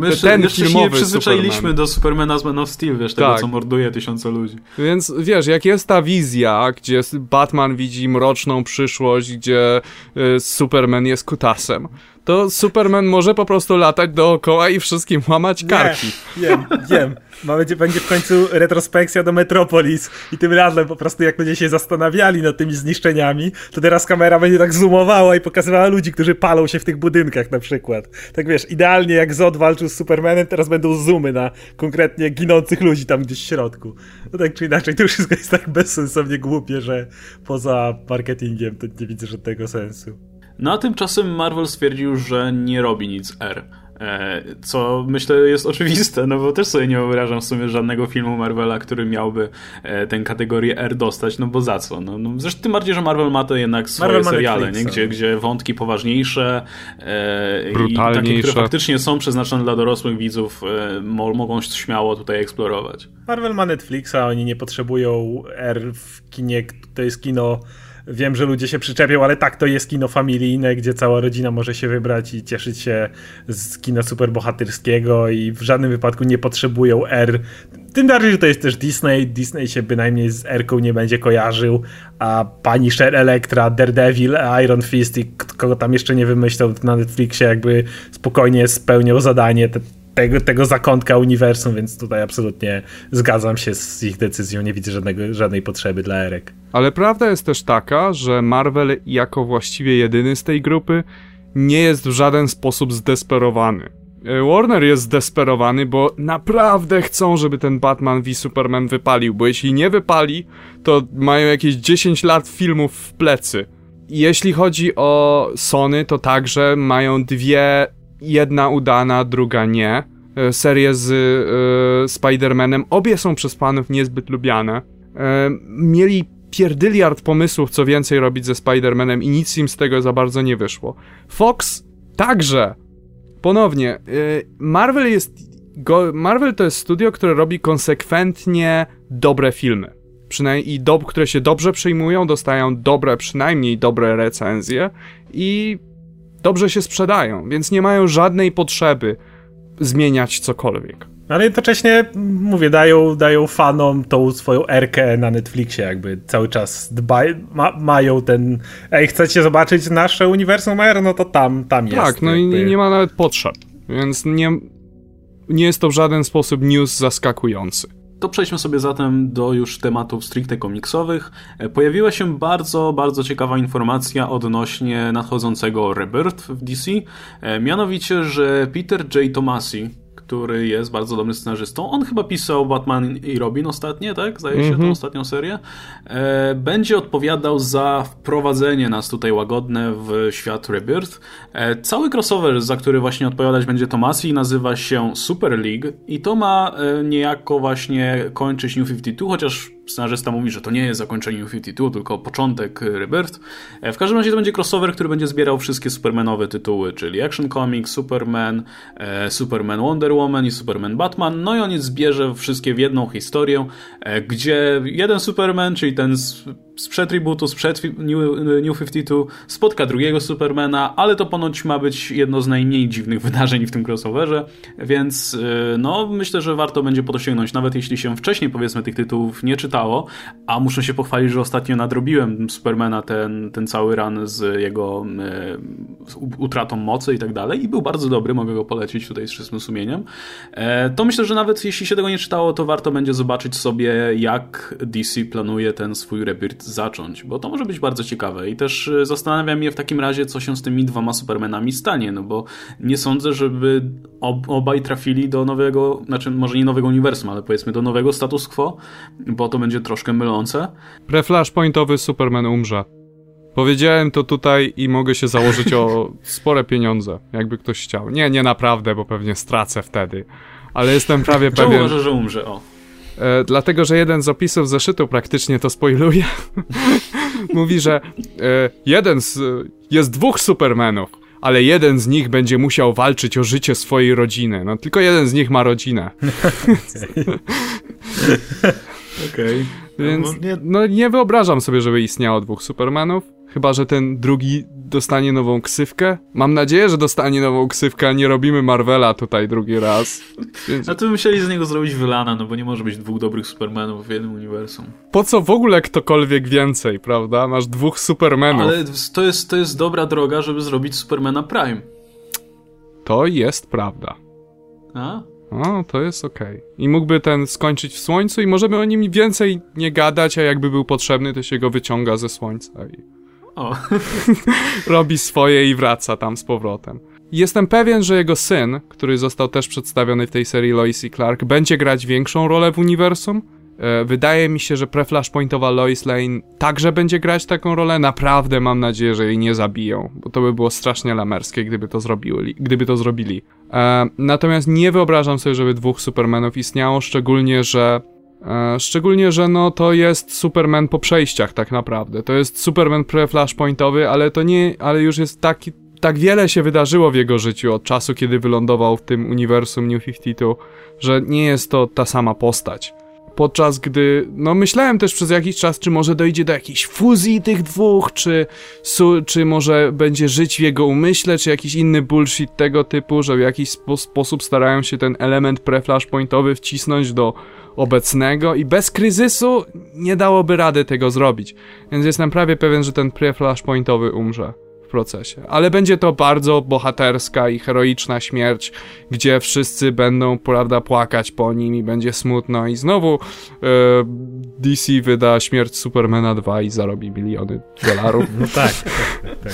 My ten jeszcze się nie przyzwyczailiśmy Superman. do Supermana z Man of Steel, wiesz, tego, tak. co morduje tysiące ludzi. Więc wiesz, jak jest ta wizja, gdzie Batman widzi mroczną przyszłość, gdzie y, Superman jest kutasem, to Superman może po prostu latać dookoła i wszystkim łamać karki. Nie, wiem, wiem. Ma będzie, będzie w końcu retrospekcja do Metropolis i tym razem po prostu jak ludzie się zastanawiali nad tymi zniszczeniami, to teraz kamera będzie tak zoomowała i pokazywała ludzi, którzy palą się w tych budynkach na przykład. Tak wiesz, idealnie jak Zod walczył z Supermanem, teraz będą zoomy na konkretnie ginących ludzi tam gdzieś w środku. No tak czy inaczej, to wszystko jest tak bezsensownie głupie, że poza marketingiem to nie widzę żadnego sensu. No a tymczasem Marvel stwierdził, że nie robi nic R. E, co myślę jest oczywiste, no bo też sobie nie wyobrażam w sumie żadnego filmu Marvela, który miałby e, tę kategorię R dostać, no bo za co? No, no zresztą tym bardziej, że Marvel ma to jednak swoje Marvel seriale, nie? Gdzie, gdzie wątki poważniejsze e, i takie, które faktycznie są przeznaczone dla dorosłych widzów, e, mogą śmiało tutaj eksplorować. Marvel ma Netflixa, oni nie potrzebują R w kinie, to jest kino Wiem, że ludzie się przyczepią, ale tak, to jest kino familijne, gdzie cała rodzina może się wybrać i cieszyć się z kina superbohaterskiego i w żadnym wypadku nie potrzebują R. Tym bardziej, że to jest też Disney. Disney się bynajmniej z R-ką nie będzie kojarzył, a pani Sher Electra, Daredevil, Iron Fist i kogo tam jeszcze nie wymyślał na Netflixie, jakby spokojnie spełniał zadanie. Te, tego, tego zakątka uniwersum, więc tutaj absolutnie zgadzam się z ich decyzją. Nie widzę żadnego, żadnej potrzeby dla Erek. Ale prawda jest też taka, że Marvel jako właściwie jedyny z tej grupy nie jest w żaden sposób zdesperowany. E, Warner jest zdesperowany, bo naprawdę chcą, żeby ten Batman v Superman wypalił, bo jeśli nie wypali, to mają jakieś 10 lat filmów w plecy. Jeśli chodzi o Sony, to także mają dwie jedna udana, druga nie. E, serie z y, Spider-Manem, obie są przez fanów niezbyt lubiane. Y, mieli pierdyliard pomysłów, co więcej robić ze Spider-Manem i nic im z tego za bardzo nie wyszło. Fox także. Ponownie, y, Marvel jest... Go, Marvel to jest studio, które robi konsekwentnie dobre filmy. Przynajmniej i do, które się dobrze przyjmują, dostają dobre, przynajmniej dobre recenzje i dobrze się sprzedają, więc nie mają żadnej potrzeby zmieniać cokolwiek. Ale jednocześnie, mówię, dają, dają fanom tą swoją erkę na Netflixie, jakby cały czas dbaj, ma, mają ten. Ej, chcecie zobaczyć nasze uniwersum R? No to tam, tam tak, jest. Tak, no jakby. i nie ma nawet potrzeb, więc nie, nie jest to w żaden sposób news zaskakujący. To przejdźmy sobie zatem do już tematów stricte komiksowych. E, pojawiła się bardzo, bardzo ciekawa informacja odnośnie nadchodzącego Rebirth w DC. E, mianowicie, że Peter J. Tomasi, który jest bardzo dobrym scenarzystą. On chyba pisał Batman i Robin ostatnie, tak? Zdaje się, mm -hmm. tą ostatnią serię. E, będzie odpowiadał za wprowadzenie nas tutaj łagodne w świat Rebirth. E, cały crossover, za który właśnie odpowiadać będzie Tomasi, nazywa się Super League i to ma e, niejako właśnie kończyć New 52, chociaż scenarzysta mówi, że to nie jest zakończenie New 52, tylko początek Rebirth. E, w każdym razie to będzie crossover, który będzie zbierał wszystkie Supermanowe tytuły, czyli Action Comics, Superman, e, Superman Wonder Woman i Superman Batman. No i on zbierze wszystkie w jedną historię, e, gdzie jeden Superman, czyli ten sprzed rebootu, sprzed New, New 52 spotka drugiego Supermana, ale to ponoć ma być jedno z najmniej dziwnych wydarzeń w tym crossoverze, więc no myślę, że warto będzie po to sięgnąć, nawet jeśli się wcześniej powiedzmy tych tytułów nie czytało, a muszę się pochwalić, że ostatnio nadrobiłem Supermana ten, ten cały run z jego e, utratą mocy i tak dalej i był bardzo dobry, mogę go polecić tutaj z czystym sumieniem. E, to myślę, że nawet jeśli się tego nie czytało, to warto będzie zobaczyć sobie, jak DC planuje ten swój rebirth zacząć, bo to może być bardzo ciekawe i też e, zastanawiam mnie w takim razie, co się z tymi dwoma Supermanami stanie, no bo nie sądzę, żeby ob obaj trafili do nowego, znaczy może nie nowego uniwersum, ale powiedzmy do nowego status quo, bo to będzie troszkę mylące. Preflashpointowy Superman umrze. Powiedziałem to tutaj i mogę się założyć o spore pieniądze, jakby ktoś chciał. Nie, nie naprawdę, bo pewnie stracę wtedy. Ale jestem prawie Czemu pewien... może, że umrze, o. E, dlatego, że jeden z opisów zeszytu praktycznie to spoiluje. Mówi, że e, jeden z... jest dwóch Supermanów, ale jeden z nich będzie musiał walczyć o życie swojej rodziny. No tylko jeden z nich ma rodzinę. Okej. Okay. Więc no nie wyobrażam sobie, żeby istniało dwóch Supermanów. Chyba, że ten drugi dostanie nową ksywkę. Mam nadzieję, że dostanie nową ksywkę, a nie robimy Marvela tutaj drugi raz. Więc... A to by musieli z niego zrobić wylana, no bo nie może być dwóch dobrych Supermanów w jednym uniwersum. Po co w ogóle ktokolwiek więcej, prawda? Masz dwóch Supermanów. Ale to jest, to jest dobra droga, żeby zrobić Supermana Prime. To jest prawda. A? O, to jest okej. Okay. I mógłby ten skończyć w słońcu i możemy o nim więcej nie gadać, a jakby był potrzebny, to się go wyciąga ze słońca i o. robi swoje i wraca tam z powrotem. Jestem pewien, że jego syn, który został też przedstawiony w tej serii Lois i Clark, będzie grać większą rolę w uniwersum. E, wydaje mi się, że preflashpointowa Lois Lane także będzie grać taką rolę. Naprawdę mam nadzieję, że jej nie zabiją, bo to by było strasznie lamerskie, gdyby to zrobili. Gdyby to zrobili. E, natomiast nie wyobrażam sobie, żeby dwóch Supermanów istniało, szczególnie, że szczególnie, że no to jest Superman po przejściach tak naprawdę. To jest Superman pre-flashpointowy, ale to nie, ale już jest taki, tak wiele się wydarzyło w jego życiu od czasu, kiedy wylądował w tym uniwersum New 52, że nie jest to ta sama postać podczas gdy, no myślałem też przez jakiś czas, czy może dojdzie do jakiejś fuzji tych dwóch, czy, su, czy może będzie żyć w jego umyśle, czy jakiś inny bullshit tego typu, że w jakiś spo, sposób starają się ten element pre-flashpointowy wcisnąć do obecnego i bez kryzysu nie dałoby rady tego zrobić. Więc jestem prawie pewien, że ten pre-flashpointowy umrze procesie. Ale będzie to bardzo bohaterska i heroiczna śmierć, gdzie wszyscy będą, prawda, płakać po nim i będzie smutno i znowu e, DC wyda śmierć Supermana 2 i zarobi miliony dolarów. No tak, tak, tak.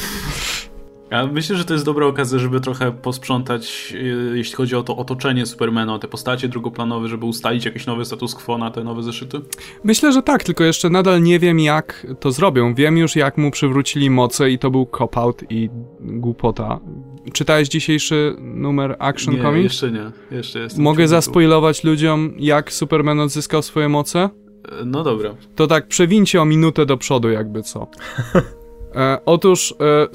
Ja myślę, że to jest dobra okazja, żeby trochę posprzątać, e, jeśli chodzi o to otoczenie Supermana, o te postacie drugoplanowe, żeby ustalić jakiś nowy status quo na te nowe zeszyty? Myślę, że tak, tylko jeszcze nadal nie wiem, jak to zrobią. Wiem już, jak mu przywrócili moce i to był cop-out i głupota. Czytałeś dzisiejszy numer Action nie, Comics? jeszcze nie. Jeszcze jestem Mogę zaspoilować ludziom, jak Superman odzyskał swoje moce? E, no dobra. To tak, przewincie o minutę do przodu, jakby co. E, otóż... E,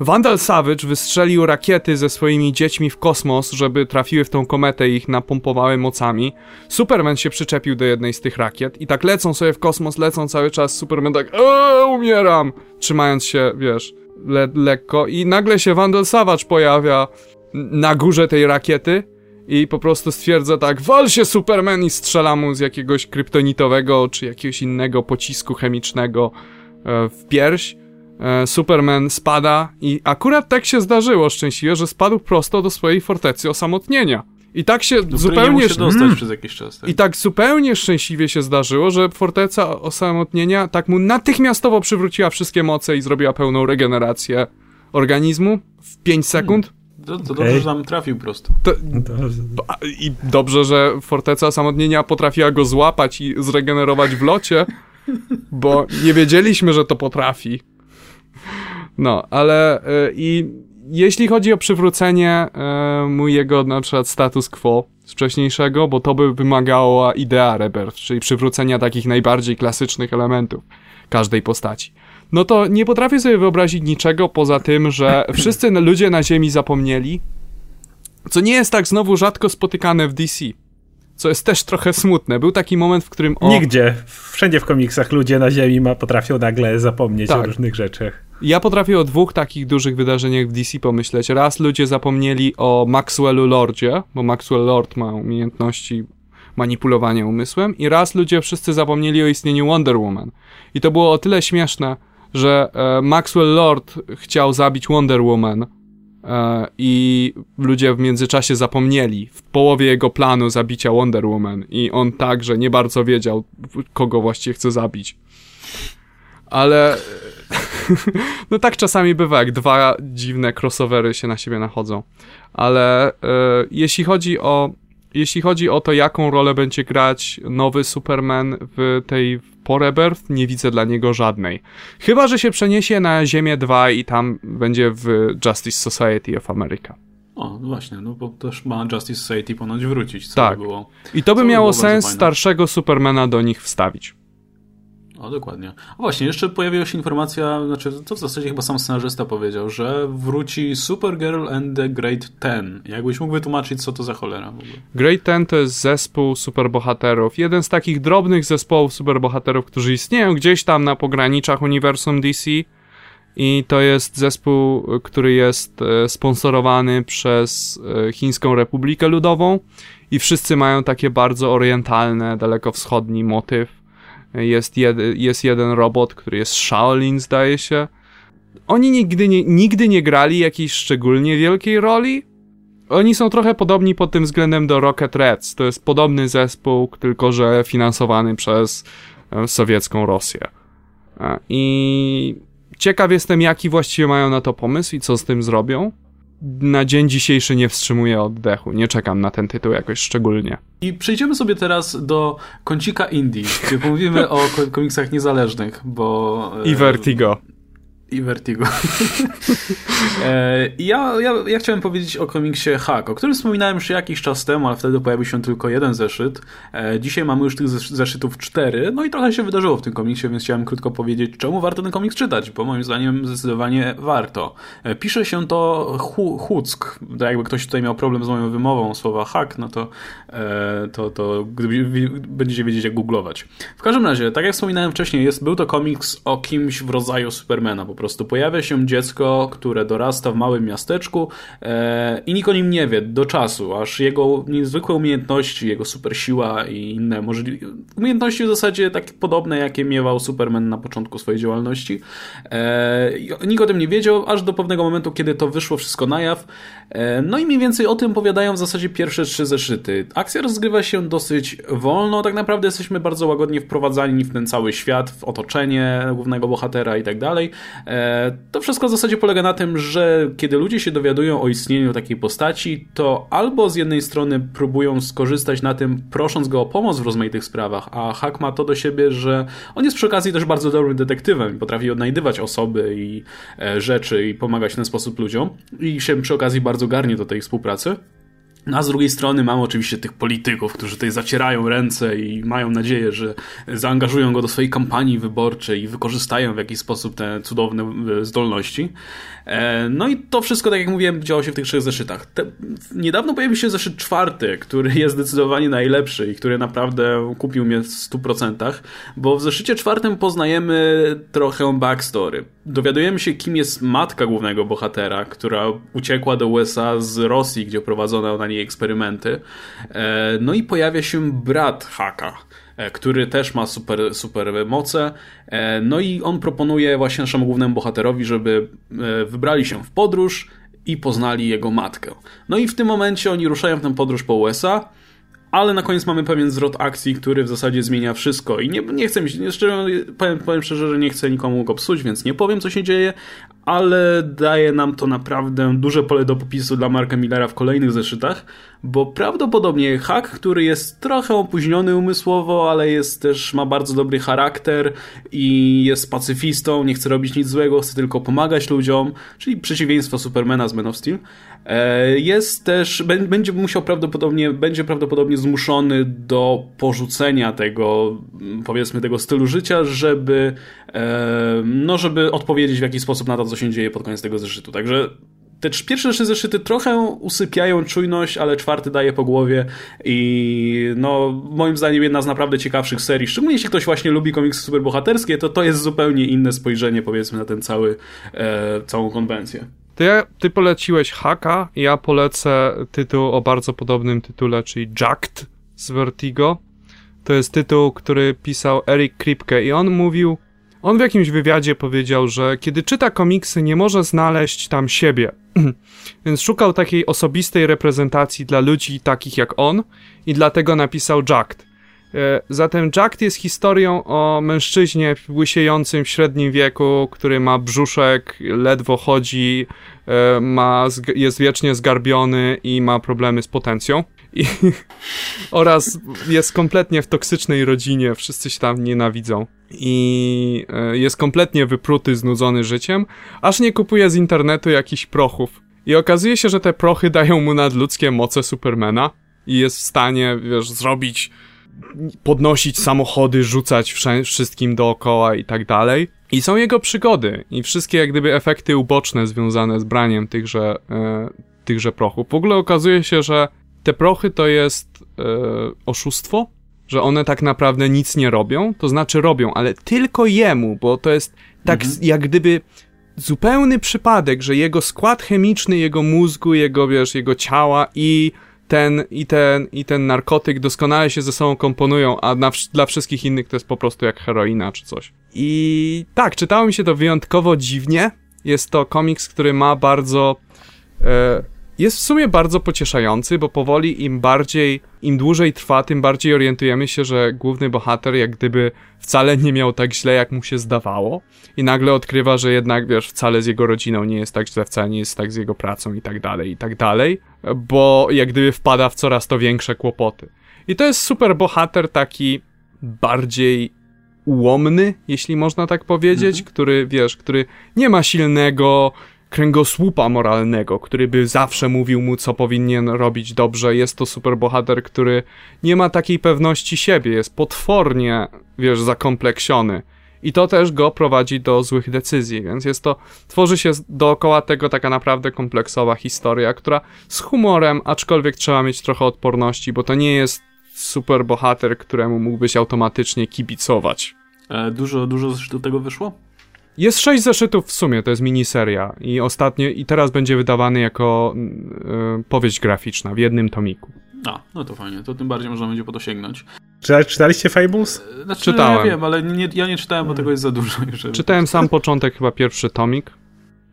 Vandal Savage wystrzelił rakiety ze swoimi dziećmi w kosmos, żeby trafiły w tą kometę i ich napompowały mocami. Superman się przyczepił do jednej z tych rakiet i tak lecą sobie w kosmos, lecą cały czas. Superman tak, eee, umieram! Trzymając się, wiesz, le lekko. I nagle się Vandal Savage pojawia na górze tej rakiety i po prostu stwierdza tak, wal się Superman i strzela mu z jakiegoś kryptonitowego czy jakiegoś innego pocisku chemicznego e, w pierś Superman spada i akurat tak się zdarzyło szczęśliwie, że spadł prosto do swojej fortecy osamotnienia. I tak się do zupełnie. Nie się dostać mm, przez jakiś czas. Tak? I tak zupełnie szczęśliwie się zdarzyło, że forteca osamotnienia tak mu natychmiastowo przywróciła wszystkie moce i zrobiła pełną regenerację organizmu w 5 sekund. Hmm. To, to dobrze, że tam trafił prosto. To, I dobrze, że forteca osamotnienia potrafiła go złapać i zregenerować w locie, bo nie wiedzieliśmy, że to potrafi. No, ale y, i jeśli chodzi o przywrócenie y, mójego na przykład status quo z wcześniejszego, bo to by wymagało idea rebirth, czyli przywrócenia takich najbardziej klasycznych elementów każdej postaci. No to nie potrafię sobie wyobrazić niczego poza tym, że wszyscy ludzie na Ziemi zapomnieli, co nie jest tak znowu rzadko spotykane w DC co jest też trochę smutne. Był taki moment, w którym... O... Nigdzie. Wszędzie w komiksach ludzie na ziemi ma, potrafią nagle zapomnieć tak. o różnych rzeczach. Ja potrafię o dwóch takich dużych wydarzeniach w DC pomyśleć. Raz ludzie zapomnieli o Maxwellu Lordzie, bo Maxwell Lord ma umiejętności manipulowania umysłem i raz ludzie wszyscy zapomnieli o istnieniu Wonder Woman. I to było o tyle śmieszne, że e, Maxwell Lord chciał zabić Wonder Woman, E, i ludzie w międzyczasie zapomnieli w połowie jego planu zabicia Wonder Woman i on także nie bardzo wiedział, kogo właściwie chce zabić. Ale no tak czasami bywa, jak dwa dziwne crossovery się na siebie nachodzą. Ale e, jeśli chodzi o jeśli chodzi o to, jaką rolę będzie grać nowy Superman w tej po Rebirth, nie widzę dla niego żadnej. Chyba, że się przeniesie na Ziemię 2 i tam będzie w Justice Society of America. O, no właśnie, no bo też ma Justice Society ponoć wrócić. Co tak. By było, I to by miało by sens starszego Supermana do nich wstawić. O, dokładnie. A właśnie, jeszcze pojawiła się informacja, znaczy to w zasadzie chyba sam scenarzysta powiedział, że wróci Supergirl and the Great Ten. Jakbyś mógł wytłumaczyć, co to za cholera w ogóle? Great Ten to jest zespół superbohaterów. Jeden z takich drobnych zespołów superbohaterów, którzy istnieją gdzieś tam na pograniczach uniwersum DC. I to jest zespół, który jest e, sponsorowany przez e, Chińską Republikę Ludową. I wszyscy mają takie bardzo orientalne, dalekowschodni motyw jest, jed, jest jeden robot, który jest Shaolin, zdaje się. Oni nigdy nie, nigdy nie grali jakiejś szczególnie wielkiej roli. oni są trochę podobni pod tym względem do Rocket Reds. To jest podobny zespół, tylko że finansowany przez e, sowiecką Rosję. E, I ciekaw jestem, jaki właściwie mają na to pomysł i co z tym zrobią. Na dzień dzisiejszy nie wstrzymuję oddechu. Nie czekam na ten tytuł jakoś szczególnie. I przejdziemy sobie teraz do kącika indie, gdzie pomówimy o komiksach niezależnych, bo... I Vertigo i Vertigo. e, ja, ja, ja chciałem powiedzieć o komiksie Hack, o którym wspominałem już jakiś czas temu, ale wtedy pojawił się tylko jeden zeszyt. E, dzisiaj mamy już tych zeszytów cztery, no i trochę się wydarzyło w tym komiksie, więc chciałem krótko powiedzieć, czemu warto ten komiks czytać, bo moim zdaniem zdecydowanie warto. E, pisze się to hu, Huck, jakby ktoś tutaj miał problem z moją wymową słowa hack, no to, to, to będziecie wiedzieć jak googlować. W każdym razie, tak jak wspominałem wcześniej, jest, był to komiks o kimś w rodzaju Supermana, prostu pojawia się dziecko, które dorasta w małym miasteczku e, i nikt o nim nie wie do czasu, aż jego niezwykłe umiejętności, jego super siła i inne możliwe umiejętności w zasadzie tak podobne, jakie miewał Superman na początku swojej działalności. E, nikt o tym nie wiedział, aż do pewnego momentu, kiedy to wyszło wszystko na jaw. E, no i mniej więcej o tym opowiadają w zasadzie pierwsze trzy zeszyty. Akcja rozgrywa się dosyć wolno, tak naprawdę jesteśmy bardzo łagodnie wprowadzani w ten cały świat, w otoczenie głównego bohatera i tak dalej. E, to wszystko w zasadzie polega na tym, że kiedy ludzie się dowiadują o istnieniu takiej postaci, to albo z jednej strony próbują skorzystać na tym, prosząc go o pomoc w rozmaitych sprawach, a Hack ma to do siebie, że on jest przy okazji też bardzo dobrym detektywem potrafi odnajdywać osoby i e, rzeczy i pomagać w ten sposób ludziom i się przy okazji bardzo garnie do tej współpracy. No a z drugiej strony mamy oczywiście tych polityków, którzy tutaj zacierają ręce i mają nadzieję, że zaangażują go do swojej kampanii wyborczej i wykorzystają w jakiś sposób te cudowne e, zdolności. E, no i to wszystko, tak jak mówiłem, działo się w tych trzech zeszytach. Te, niedawno pojawił się zeszyt czwarty, który jest zdecydowanie najlepszy i który naprawdę kupił mnie w 100%, bo w zeszycie czwartym poznajemy trochę backstory. Dowiadujemy się, kim jest matka głównego bohatera, która uciekła do USA z Rosji, gdzie prowadzono na niej eksperymenty. E, no i pojawia się brat Haka który też ma super, super moce. E, no i on proponuje właśnie naszemu głównemu bohaterowi, żeby e, wybrali się w podróż i poznali jego matkę. No i w tym momencie oni ruszają w tę podróż po USA ale na koniec mamy pewien zwrot akcji, który w zasadzie zmienia wszystko i nie, nie chcę mi szczerze, powiem, powiem szczerze, że nie chcę nikomu go psuć, więc nie powiem co się dzieje, ale daje nam to naprawdę duże pole do popisu dla Marka Millera w kolejnych zeszytach, bo prawdopodobnie Hack, który jest trochę opóźniony umysłowo, ale jest też, ma bardzo dobry charakter i jest pacyfistą, nie chce robić nic złego, chce tylko pomagać ludziom, czyli przeciwieństwo Supermana z Man of Steel, jest też, będzie musiał prawdopodobnie, będzie prawdopodobnie zmuszony do porzucenia tego, powiedzmy, tego stylu życia, żeby, e, no, żeby odpowiedzieć w jakiś sposób na to, co się dzieje pod koniec tego zeszytu. Także te pierwsze trzy zeszyty trochę usypiają czujność, ale czwarty daje po głowie i no moim zdaniem jedna z naprawdę ciekawszych serii, szczególnie jeśli ktoś właśnie lubi komiksy superbohaterskie, to to jest zupełnie inne spojrzenie powiedzmy na ten cały, e, całą konwencję. Ty, ty poleciłeś Haka, ja polecę tytuł o bardzo podobnym tytule, czyli Jacked z Vertigo. To jest tytuł, który pisał Eric Kripke i on mówił, on w jakimś wywiadzie powiedział, że kiedy czyta komiksy, nie może znaleźć tam siebie. Więc szukał takiej osobistej reprezentacji dla ludzi takich jak on i dlatego napisał Jacked. E, zatem Jacked jest historią o mężczyźnie łysiejącym w średnim wieku, który ma brzuszek, ledwo chodzi, e, ma, jest wiecznie zgarbiony i ma problemy z potencją. I, oraz jest kompletnie w toksycznej rodzinie, wszyscy się tam nienawidzą. I e, jest kompletnie wypruty, znudzony życiem, aż nie kupuje z internetu jakichś prochów. I okazuje się, że te prochy dają mu nadludzkie moce Supermana i jest w stanie, wiesz, zrobić, podnosić samochody, rzucać wszystkim dookoła i tak dalej. I są jego przygody i wszystkie jak gdyby efekty uboczne związane z braniem tychże, e, tychże prochów. W ogóle okazuje się, że te prochy to jest e, oszustwo, że one tak naprawdę nic nie robią, to znaczy robią, ale tylko jemu, bo to jest tak mhm. jak gdyby zupełny przypadek, że jego skład chemiczny, jego mózgu, jego, wiesz, jego ciała i ten, i ten, i ten narkotyk doskonale się ze sobą komponują, a na, dla wszystkich innych to jest po prostu jak heroina czy coś. I tak, czytało mi się to wyjątkowo dziwnie. Jest to komiks, który ma bardzo e, jest w sumie bardzo pocieszający, bo powoli im bardziej, im dłużej trwa, tym bardziej orientujemy się, że główny bohater jak gdyby wcale nie miał tak źle, jak mu się zdawało i nagle odkrywa, że jednak, wiesz, wcale z jego rodziną nie jest tak źle, wcale nie jest tak z jego pracą i tak dalej, i tak dalej, bo jak gdyby wpada w coraz to większe kłopoty. I to jest super bohater taki bardziej ułomny, jeśli można tak powiedzieć, mhm. który, wiesz, który nie ma silnego kręgosłupa moralnego, który by zawsze mówił mu, co powinien robić dobrze. Jest to superbohater, który nie ma takiej pewności siebie, jest potwornie, wiesz, zakompleksiony. I to też go prowadzi do złych decyzji, więc jest to, tworzy się dookoła tego taka naprawdę kompleksowa historia, która z humorem, aczkolwiek trzeba mieć trochę odporności, bo to nie jest super bohater, któremu mógłbyś automatycznie kibicować. E, dużo, dużo do tego wyszło? Jest sześć zeszytów w sumie, to jest miniseria i ostatnio, i teraz będzie wydawany jako yy, powieść graficzna w jednym tomiku. A, no to fajnie, to tym bardziej można będzie po to sięgnąć. Czy, czytaliście Fables? E, znaczy, czytałem. No, ja wiem, ale nie, ja nie czytałem, bo tego jest za dużo. Żeby... Czytałem sam początek, chyba pierwszy tomik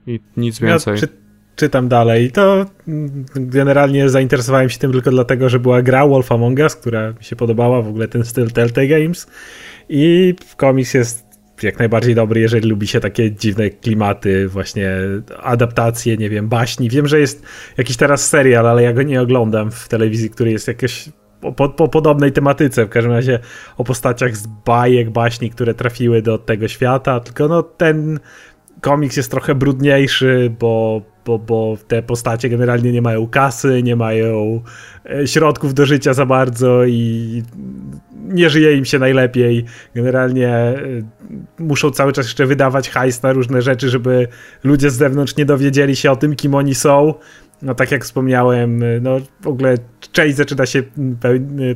i nic więcej. Ja czy, czytam dalej. To mm, generalnie zainteresowałem się tym tylko dlatego, że była gra Wolf Among Us, która mi się podobała, w ogóle ten styl Telltale Games i komiks jest jak najbardziej dobry, jeżeli lubi się takie dziwne klimaty, właśnie adaptacje, nie wiem, baśni. Wiem, że jest jakiś teraz serial, ale ja go nie oglądam w telewizji, który jest jakieś po, po, podobnej tematyce, w każdym razie o postaciach z bajek, baśni, które trafiły do tego świata, tylko no ten komiks jest trochę brudniejszy, bo, bo, bo te postacie generalnie nie mają kasy, nie mają e, środków do życia za bardzo i nie żyje im się najlepiej. Generalnie e, muszą cały czas jeszcze wydawać hajs na różne rzeczy, żeby ludzie z zewnątrz nie dowiedzieli się o tym, kim oni są. No tak jak wspomniałem, e, no w ogóle część zaczyna się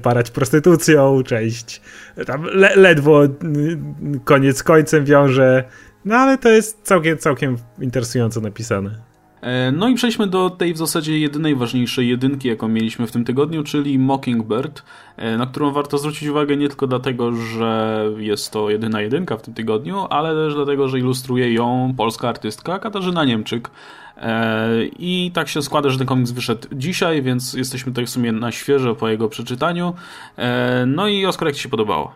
parać prostytucją, część tam le ledwo koniec końcem wiąże. No ale to jest całkiem, całkiem interesująco napisane. E, no i przejdźmy do tej w zasadzie jedynej ważniejszej jedynki, jaką mieliśmy w tym tygodniu, czyli Mockingbird, e, na którą warto zwrócić uwagę nie tylko dlatego, że jest to jedyna jedynka w tym tygodniu, ale też dlatego, że ilustruje ją polska artystka Katarzyna Niemczyk. E, I tak się składa, że ten komiks wyszedł dzisiaj, więc jesteśmy tutaj w sumie na świeżo po jego przeczytaniu. No i Oskar, jak Ci się podobało?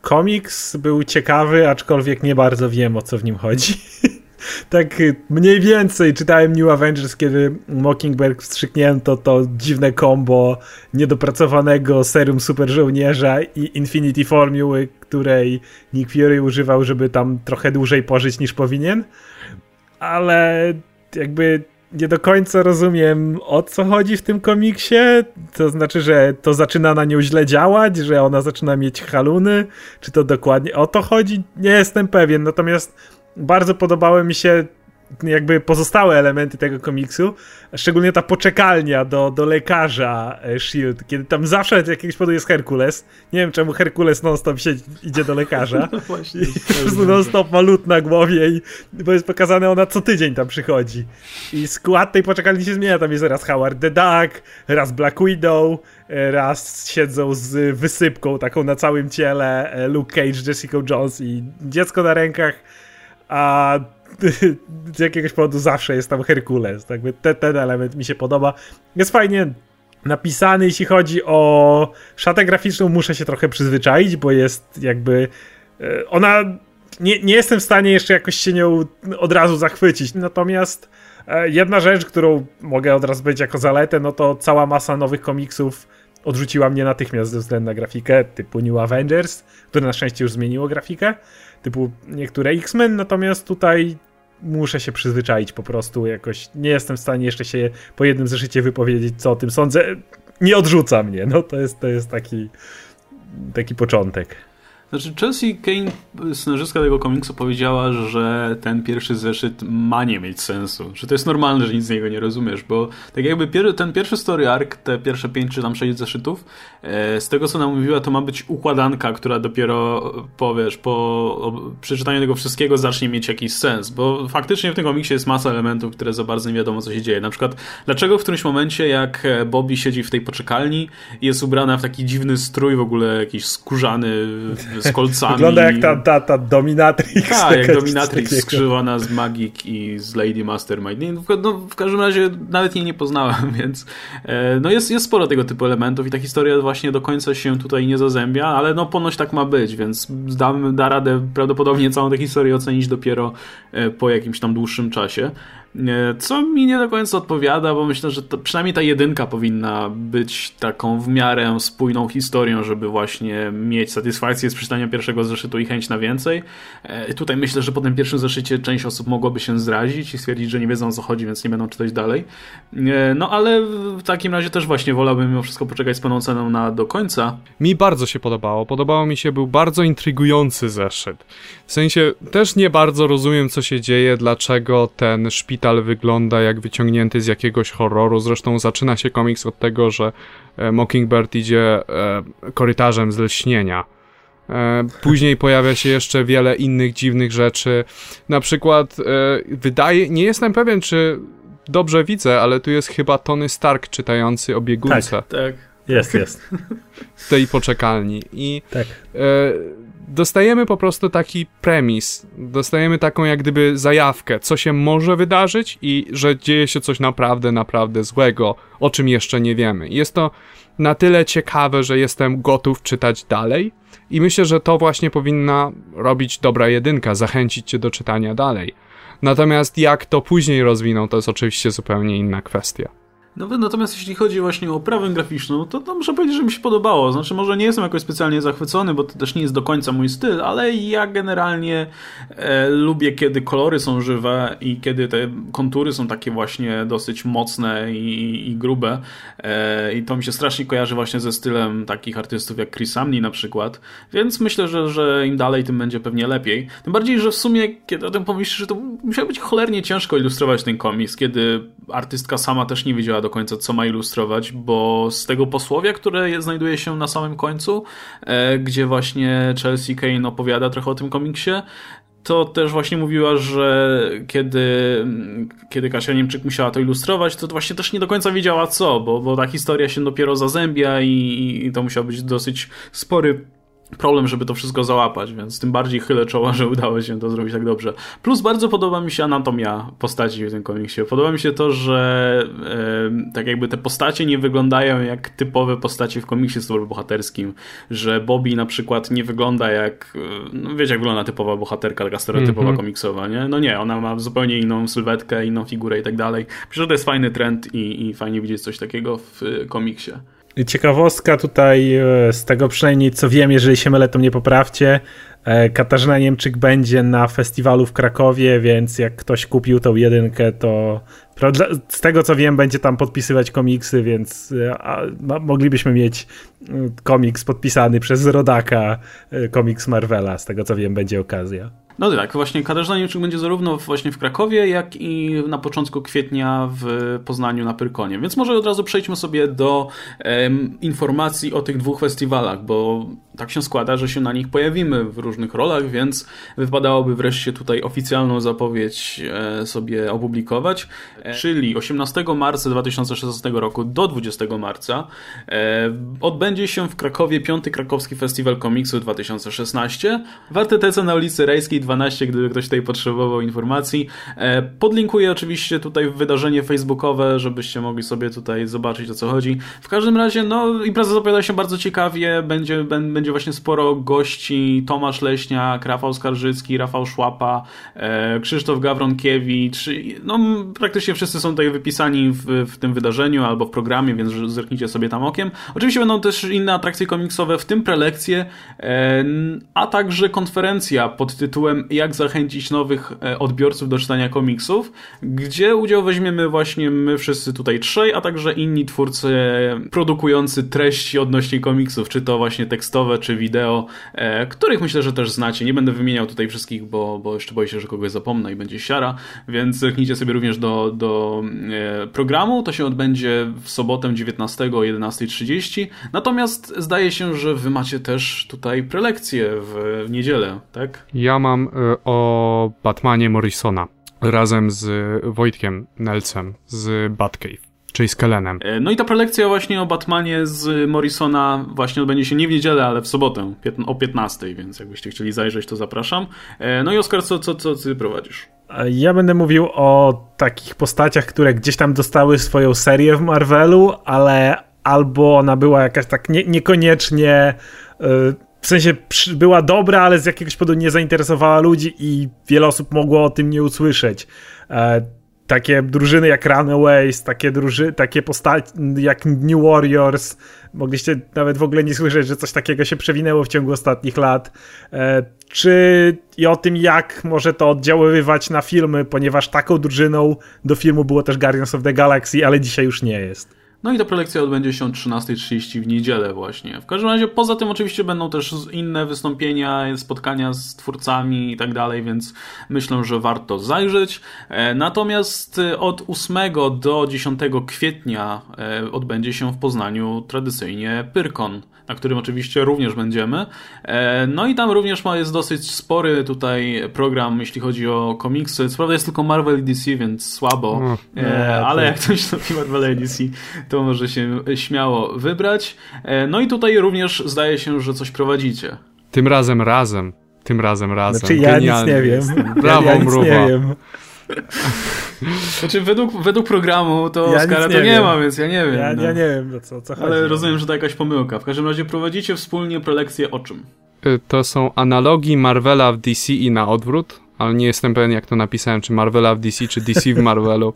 Komiks był ciekawy, aczkolwiek nie bardzo wiem o co w nim chodzi. tak mniej więcej czytałem New Avengers, kiedy Mockingbird wstrzyknięto to dziwne kombo niedopracowanego serum super żołnierza i Infinity Formuły, której Nick Fury używał, żeby tam trochę dłużej pożyć niż powinien. Ale jakby nie do końca rozumiem o co chodzi w tym komiksie. To znaczy, że to zaczyna na nią źle działać, że ona zaczyna mieć haluny. Czy to dokładnie o to chodzi? Nie jestem pewien. Natomiast bardzo podobały mi się jakby pozostałe elementy tego komiksu, szczególnie ta poczekalnia do, do lekarza e, S.H.I.E.L.D., kiedy tam zawsze z jakiegoś powodu jest Herkules. Nie wiem, czemu Herkules non-stop się idzie do lekarza. No właśnie. Non-stop ma lód na głowie i bo jest pokazane, ona co tydzień tam przychodzi. I skład tej poczekalni się zmienia. Tam jest raz Howard the Duck, raz Black Widow, e, raz siedzą z wysypką taką na całym ciele e, Luke Cage, Jessica Jones i dziecko na rękach a z jakiegoś powodu zawsze jest tam Herkules. Tak? Ten, ten element mi się podoba. Jest fajnie napisany, jeśli chodzi o szatę graficzną, muszę się trochę przyzwyczaić, bo jest jakby. E, ona. Nie, nie jestem w stanie jeszcze jakoś się nią od razu zachwycić. Natomiast e, jedna rzecz, którą mogę od razu być jako zaletę, no to cała masa nowych komiksów odrzuciła mnie natychmiast ze względu na grafikę, typu New Avengers, które na szczęście już zmieniło grafikę typu niektóre X-Men, natomiast tutaj muszę się przyzwyczaić po prostu jakoś. Nie jestem w stanie jeszcze się po jednym zeszycie wypowiedzieć, co o tym sądzę. Nie odrzuca mnie, no to jest, to jest taki, taki początek. Znaczy Chelsea Kane, scenarzystka tego komiksu, powiedziała, że ten pierwszy zeszyt ma nie mieć sensu. Że to jest normalne, że nic z niego nie rozumiesz, bo tak jakby pier ten pierwszy story arc, te pierwsze pięć czy tam sześć zeszytów, e, z tego co nam mówiła, to ma być układanka, która dopiero powiesz, po przeczytaniu tego wszystkiego zacznie mieć jakiś sens, bo faktycznie w tym komiksie jest masa elementów, które za bardzo nie wiadomo co się dzieje. Na przykład, dlaczego w którymś momencie, jak Bobby siedzi w tej poczekalni jest ubrana w taki dziwny strój, w ogóle jakiś skórzany z kolcami. Wygląda jak ta, ta, ta Dominatrix. Tak, jak Dominatrix skrzyżowana z Magik i z Lady Mastermind. No, no, w każdym razie nawet jej nie poznałem, więc e, no jest, jest sporo tego typu elementów i ta historia właśnie do końca się tutaj nie zazębia, ale no ponoć tak ma być, więc da, da radę prawdopodobnie całą tę historię ocenić dopiero e, po jakimś tam dłuższym czasie. Co mi nie do końca odpowiada, bo myślę, że to, przynajmniej ta jedynka powinna być taką w miarę spójną historią, żeby właśnie mieć satysfakcję z przeczytania pierwszego zeszytu i chęć na więcej. E, tutaj myślę, że po tym pierwszym zeszycie część osób mogłoby się zrazić i stwierdzić, że nie wiedzą o co chodzi, więc nie będą czytać dalej. E, no ale w takim razie też właśnie wolałbym mimo wszystko poczekać z pełną ceną na do końca. Mi bardzo się podobało. Podobało mi się, był bardzo intrygujący zeszyt. W sensie też nie bardzo rozumiem, co się dzieje, dlaczego ten szpital szpital wygląda jak wyciągnięty z jakiegoś horroru. Zresztą zaczyna się komiks od tego, że e, Mockingbird idzie e, korytarzem z lśnienia. E, później pojawia się jeszcze wiele innych dziwnych rzeczy. Na przykład wydaje, nie jestem pewien, czy dobrze widzę, ale tu jest chyba Tony Stark czytający o biegunce. Tak, tak. Jest, jest. W tej poczekalni. I tak dostajemy po prostu taki premis, dostajemy taką jak gdyby zajawkę, co się może wydarzyć i że dzieje się coś naprawdę, naprawdę złego, o czym jeszcze nie wiemy. Jest to na tyle ciekawe, że jestem gotów czytać dalej i myślę, że to właśnie powinna robić dobra jedynka, zachęcić cię do czytania dalej. Natomiast jak to później rozwiną, to jest oczywiście zupełnie inna kwestia. No, natomiast jeśli chodzi właśnie o oprawę graficzną, to, to muszę powiedzieć, że mi się podobało. Znaczy, może nie jestem jakoś specjalnie zachwycony, bo to też nie jest do końca mój styl, ale ja generalnie e, lubię, kiedy kolory są żywe i kiedy te kontury są takie właśnie dosyć mocne i, i grube. E, I to mi się strasznie kojarzy właśnie ze stylem takich artystów jak Chris Samney na przykład. Więc myślę, że, że im dalej, tym będzie pewnie lepiej. Tym bardziej, że w sumie, kiedy o tym pomyślisz, że to musiało być cholernie ciężko ilustrować ten komiks, kiedy artystka sama też nie wiedziała do końca, co ma ilustrować, bo z tego posłowia, które znajduje się na samym końcu, e, gdzie właśnie Chelsea Kane opowiada trochę o tym komiksie, to też właśnie mówiła, że kiedy, kiedy Kasia Niemczyk musiała to ilustrować, to właśnie też nie do końca wiedziała co, bo, bo ta historia się dopiero zazębia i, i to musiał być dosyć spory problem, żeby to wszystko załapać, więc tym bardziej chylę czoła, że udało się to zrobić tak dobrze. Plus bardzo podoba mi się anatomia postaci w tym komiksie. Podoba mi się to, że e, tak jakby te postacie nie wyglądają jak typowe postacie w komiksie superbohaterskim, że Bobby na przykład nie wygląda jak, no wiecie jak wygląda typowa bohaterka, taka stereotypowa mm -hmm. komiksowa, nie? No nie, ona ma zupełnie inną sylwetkę, inną figurę i tak dalej. Myślę, że to jest fajny trend i, i fajnie widzieć coś takiego w komiksie. Ciekawostka tutaj e, z tego przynajmniej co wiem, jeżeli się mylę, to mnie poprawcie. E, Katarzyna Niemczyk będzie na festiwalu w Krakowie, więc jak ktoś kupił tą jedynkę, to z tego co wiem, będzie tam podpisywać komiksy, więc e, moglibyśmy mieć komiks podpisany przez Rodaka, komiks Marvela. Z tego co wiem, będzie okazja. No tak, właśnie Katarzyna Niemczyk będzie zarówno właśnie w Krakowie, jak i na początku kwietnia w Poznaniu na Pyrkonie. Więc może od razu przejdźmy sobie do informacji o tych dwóch festiwalach, bo tak się składa, że się na nich pojawimy w różnych rolach, więc wypadałoby wreszcie tutaj oficjalną zapowiedź e, sobie opublikować. E, czyli 18 marca 2016 roku do 20 marca e, odbędzie się w Krakowie 5 Krakowski Festiwal Komiksu 2016 w Artytece na ulicy Rejskiej 12, gdyby ktoś tutaj potrzebował informacji. Podlinkuję oczywiście tutaj wydarzenie facebookowe, żebyście mogli sobie tutaj zobaczyć o co chodzi. W każdym razie, no impreza zapowiada się bardzo ciekawie, będzie, będzie będzie właśnie sporo gości, Tomasz Leśniak, Rafał Skarżycki, Rafał Szłapa, e, Krzysztof Gawronkiewicz, no praktycznie wszyscy są tutaj wypisani w, w tym wydarzeniu albo w programie, więc zerknijcie sobie tam okiem. Oczywiście będą też inne atrakcje komiksowe, w tym prelekcje, e, a także konferencja pod tytułem Jak zachęcić nowych e, odbiorców do czytania komiksów, gdzie udział weźmiemy właśnie my wszyscy tutaj trzej, a także inni twórcy produkujący treści odnośnie komiksów, czy to właśnie tekstowe, czy wideo, e, których myślę, że też znacie. Nie będę wymieniał tutaj wszystkich, bo, bo jeszcze boję się, że kogoś zapomnę i będzie siara, więc zerknijcie sobie również do, do e, programu. To się odbędzie w sobotę 19 o 11.30. Natomiast zdaje się, że wy macie też tutaj prelekcję w, niedzielę, tak? Ja mam y, o Batmanie Morrisona razem z Wojtkiem Nelsem z Batcave. Czyli z Kelenem. E, no i ta prelekcja właśnie o Batmanie z Morrisona właśnie odbędzie się nie w niedzielę, ale w sobotę o 15, więc jakbyście chcieli zajrzeć, to zapraszam. E, no i Oskar, co, co, co ty prowadzisz? Ja będę mówił o takich postaciach, które gdzieś tam dostały swoją serię w Marvelu, ale albo ona była jakaś tak nie, niekoniecznie. Yy, w sensie była dobra, ale z jakiegoś powodu nie zainteresowała ludzi i wiele osób mogło o tym nie usłyszeć. Takie drużyny jak Runaways, takie, druży takie postaci jak New Warriors, mogliście nawet w ogóle nie słyszeć, że coś takiego się przewinęło w ciągu ostatnich lat. E, czy i o tym, jak może to oddziaływać na filmy, ponieważ taką drużyną do filmu było też Guardians of the Galaxy, ale dzisiaj już nie jest. No i ta prelekcja odbędzie się o 13.30 w niedzielę właśnie. W każdym razie poza tym oczywiście będą też inne wystąpienia, spotkania z twórcami i tak dalej, więc myślę, że warto zajrzeć. E, natomiast e, od 8 do 10 kwietnia e, odbędzie się w Poznaniu tradycyjnie Pyrkon, na którym oczywiście również będziemy. No i tam również jest dosyć spory tutaj program, jeśli chodzi o komiksy. Co prawda jest tylko Marvel i DC, więc słabo, ale jak ktoś lubi Marvel i DC, to może się śmiało wybrać. E, no i tutaj również zdaje się, że coś prowadzicie. Tym razem razem. Tym razem razem. Znaczy ja Genialnie nic nie wiem. Brawo, ja, ja nic nie wiem. Znaczy według, według programu to ja Oscara nie to nie wiem. ma, więc ja nie wiem. Ja, no. ja nie wiem, no co, co chodzi. Ale rozumiem, że to jakaś pomyłka. W każdym razie prowadzicie wspólnie prelekcję o czym? Y, to są analogii Marvela w DC i na odwrót ale nie jestem pewien jak to napisałem, czy Marvela w DC, czy DC w Marvelu.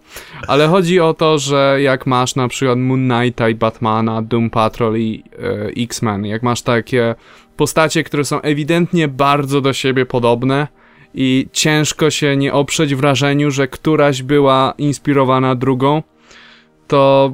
Ale chodzi o to, że jak masz na przykład Moon Knighta i Batmana, Doom Patrol i e, X-Men, jak masz takie postacie, które są ewidentnie bardzo do siebie podobne i ciężko się nie oprzeć wrażeniu, że któraś była inspirowana drugą, to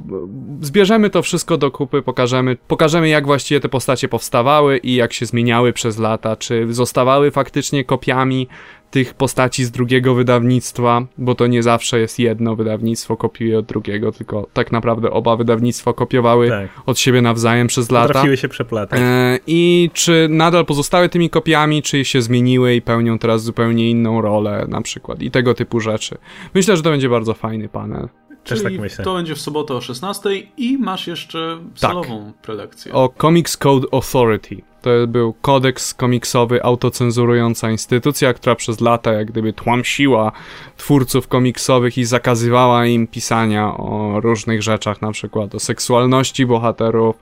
zbierzemy to wszystko do kupy, pokażemy, pokażemy jak właściwie te postacie powstawały i jak się zmieniały przez lata, czy zostawały faktycznie kopiami tych postaci z drugiego wydawnictwa, bo to nie zawsze jest jedno wydawnictwo kopiuje od drugiego, tylko tak naprawdę oba wydawnictwa kopiowały tak. od siebie nawzajem przez lata. Trafiły się przeplatać. E, I czy nadal pozostały tymi kopiami, czy się zmieniły i pełnią teraz zupełnie inną rolę na przykład i tego typu rzeczy. Myślę, że to będzie bardzo fajny panel. Też tak myślę. to będzie w sobotę o 16 i masz jeszcze salową tak. prelekcję. O Comics Code Authority. To był kodeks komiksowy, autocenzurująca instytucja, która przez lata jak gdyby tłamsiła twórców komiksowych i zakazywała im pisania o różnych rzeczach, na przykład o seksualności bohaterów,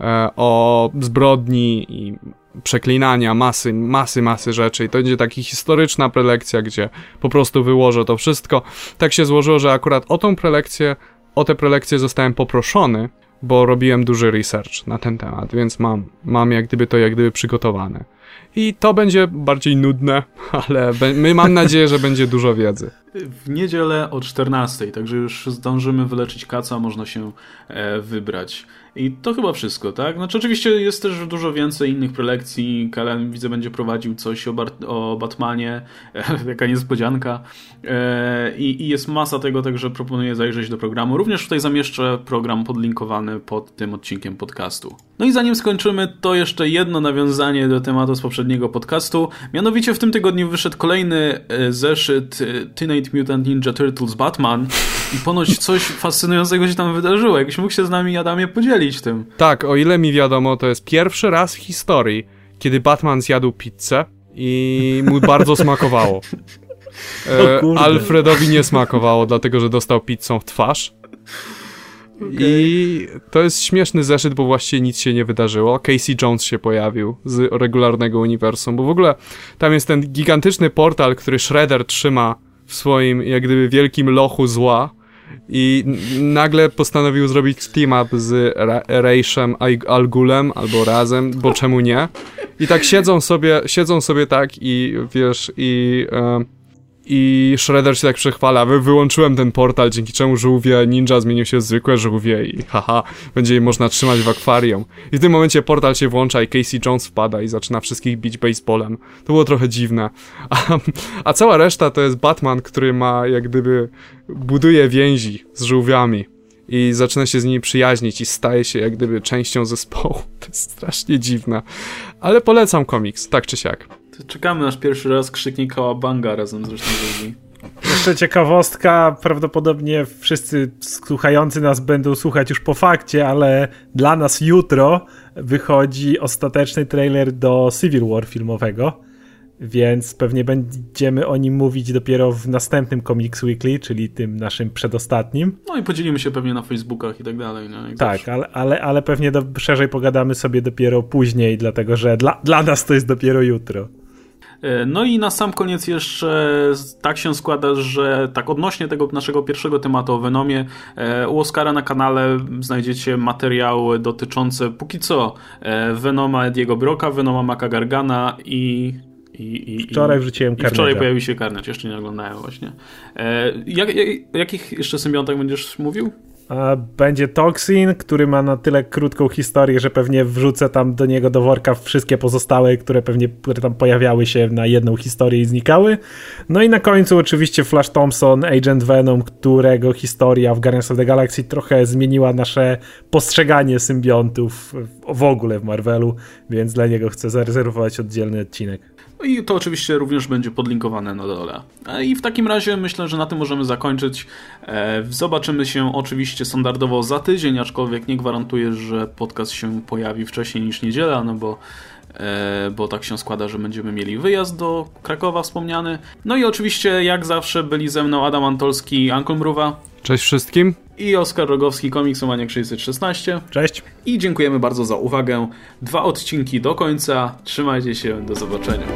e, o zbrodni i przeklinania, masy, masy, masy rzeczy i to będzie taka historyczna prelekcja, gdzie po prostu wyłożę to wszystko. Tak się złożyło, że akurat o tą prelekcję, o tę prelekcję zostałem poproszony, bo robiłem duży research na ten temat, więc mam, mam jak gdyby to jak gdyby przygotowane. I to będzie bardziej nudne, ale my mam nadzieję, że będzie dużo wiedzy. W niedzielę o 14, także już zdążymy wyleczyć kaca, można się e, wybrać. I to chyba wszystko, tak? Znaczy oczywiście jest też dużo więcej innych prelekcji. Kalen widzę będzie prowadził coś o, o Batmanie, jaka niespodzianka. E, I, I, jest masa tego, także proponuję zajrzeć do programu. Również tutaj zamieszczę program podlinkowany pod tym odcinkiem podcastu. No i zanim skończymy, to jeszcze jedno nawiązanie do tematu z poprzedniego podcastu. Mianowicie w tym tygodniu wyszedł kolejny e, zeszyt e, Teenage Mutant Ninja Turtles Batman i ponoć coś fascynującego się tam wydarzyło. Jakbyś mógł się z nami, Adamie, podzielić tym. Tak, o ile mi wiadomo, to jest pierwszy raz w historii, kiedy Batman zjadł pizzę i mu bardzo smakowało. E, Alfredowi nie smakowało, dlatego że dostał pizzą w twarz. Okay. I to jest śmieszny zeszyt, bo właściwie nic się nie wydarzyło. Casey Jones się pojawił z regularnego uniwersum, bo w ogóle tam jest ten gigantyczny portal, który Shredder trzyma w swoim, jak gdyby, wielkim lochu zła i nagle postanowił zrobić team-up z Ra Ghulem, albo razem, bo czemu nie? I tak siedzą sobie, siedzą sobie tak i wiesz, i... E, i Shredder się tak przechwala, Wy, wyłączyłem ten portal, dzięki czemu żółwie ninja zmienił się w zwykłe żółwie i haha, będzie je można trzymać w akwarium. I w tym momencie portal się włącza i Casey Jones wpada i zaczyna wszystkich bić baseballem. To było trochę dziwne. A, a cała reszta to jest Batman, który ma jak gdyby buduje więzi z żółwiami i zaczyna się z nimi przyjaźnić i staje się jak gdyby częścią zespołu. To jest strasznie dziwne. Ale polecam komiks, tak czy siak. Czekamy aż pierwszy raz krzyknie Kałabanga razem z resztą ludzi. Jeszcze ciekawostka, prawdopodobnie wszyscy słuchający nas będą słuchać już po fakcie, ale dla nas jutro wychodzi ostateczny trailer do Civil War filmowego, więc pewnie będziemy o nim mówić dopiero w następnym Comics Weekly, czyli tym naszym przedostatnim. No i podzielimy się pewnie na Facebookach i tak dalej. Tak, ale, ale, ale pewnie do, szerzej pogadamy sobie dopiero później, dlatego że dla, dla nas to jest dopiero jutro. E, no i na sam koniec jeszcze tak się składa, że tak odnośnie tego naszego pierwszego tematu o Venomie, e, u Oscara na kanale znajdziecie materiały dotyczące póki co e, Venoma Ediego Broka, Venoma Maka Gargana i i, i, wczoraj wrzuciłem karnet. Wczoraj pojawił się karnet, jeszcze nie oglądałem właśnie. E, jak, jak, jakich jeszcze symbiontach będziesz mówił? Będzie Toxin, który ma na tyle krótką historię, że pewnie wrzucę tam do niego do worka wszystkie pozostałe, które pewnie które tam pojawiały się na jedną historię i znikały. No i na końcu oczywiście Flash Thompson, Agent Venom, którego historia w Guardians of the Galaxy trochę zmieniła nasze postrzeganie symbiontów w ogóle w Marvelu, więc dla niego chcę zarezerwować oddzielny odcinek. No I to oczywiście również będzie podlinkowane na dole. E, I w takim razie myślę, że na tym możemy zakończyć. E, zobaczymy się oczywiście standardowo za tydzień, aczkolwiek nie gwarantuję, że podcast się pojawi wcześniej niż niedziela, no bo bo tak się składa, że będziemy mieli wyjazd do Krakowa wspomniany. No i oczywiście, jak zawsze, byli ze mną Adam Antolski, Ankol Mruwa. Cześć wszystkim. I Oskar Rogowski, Komiksomaniak 616. Cześć. I dziękujemy bardzo za uwagę. Dwa odcinki do końca. Trzymajcie się, do zobaczenia.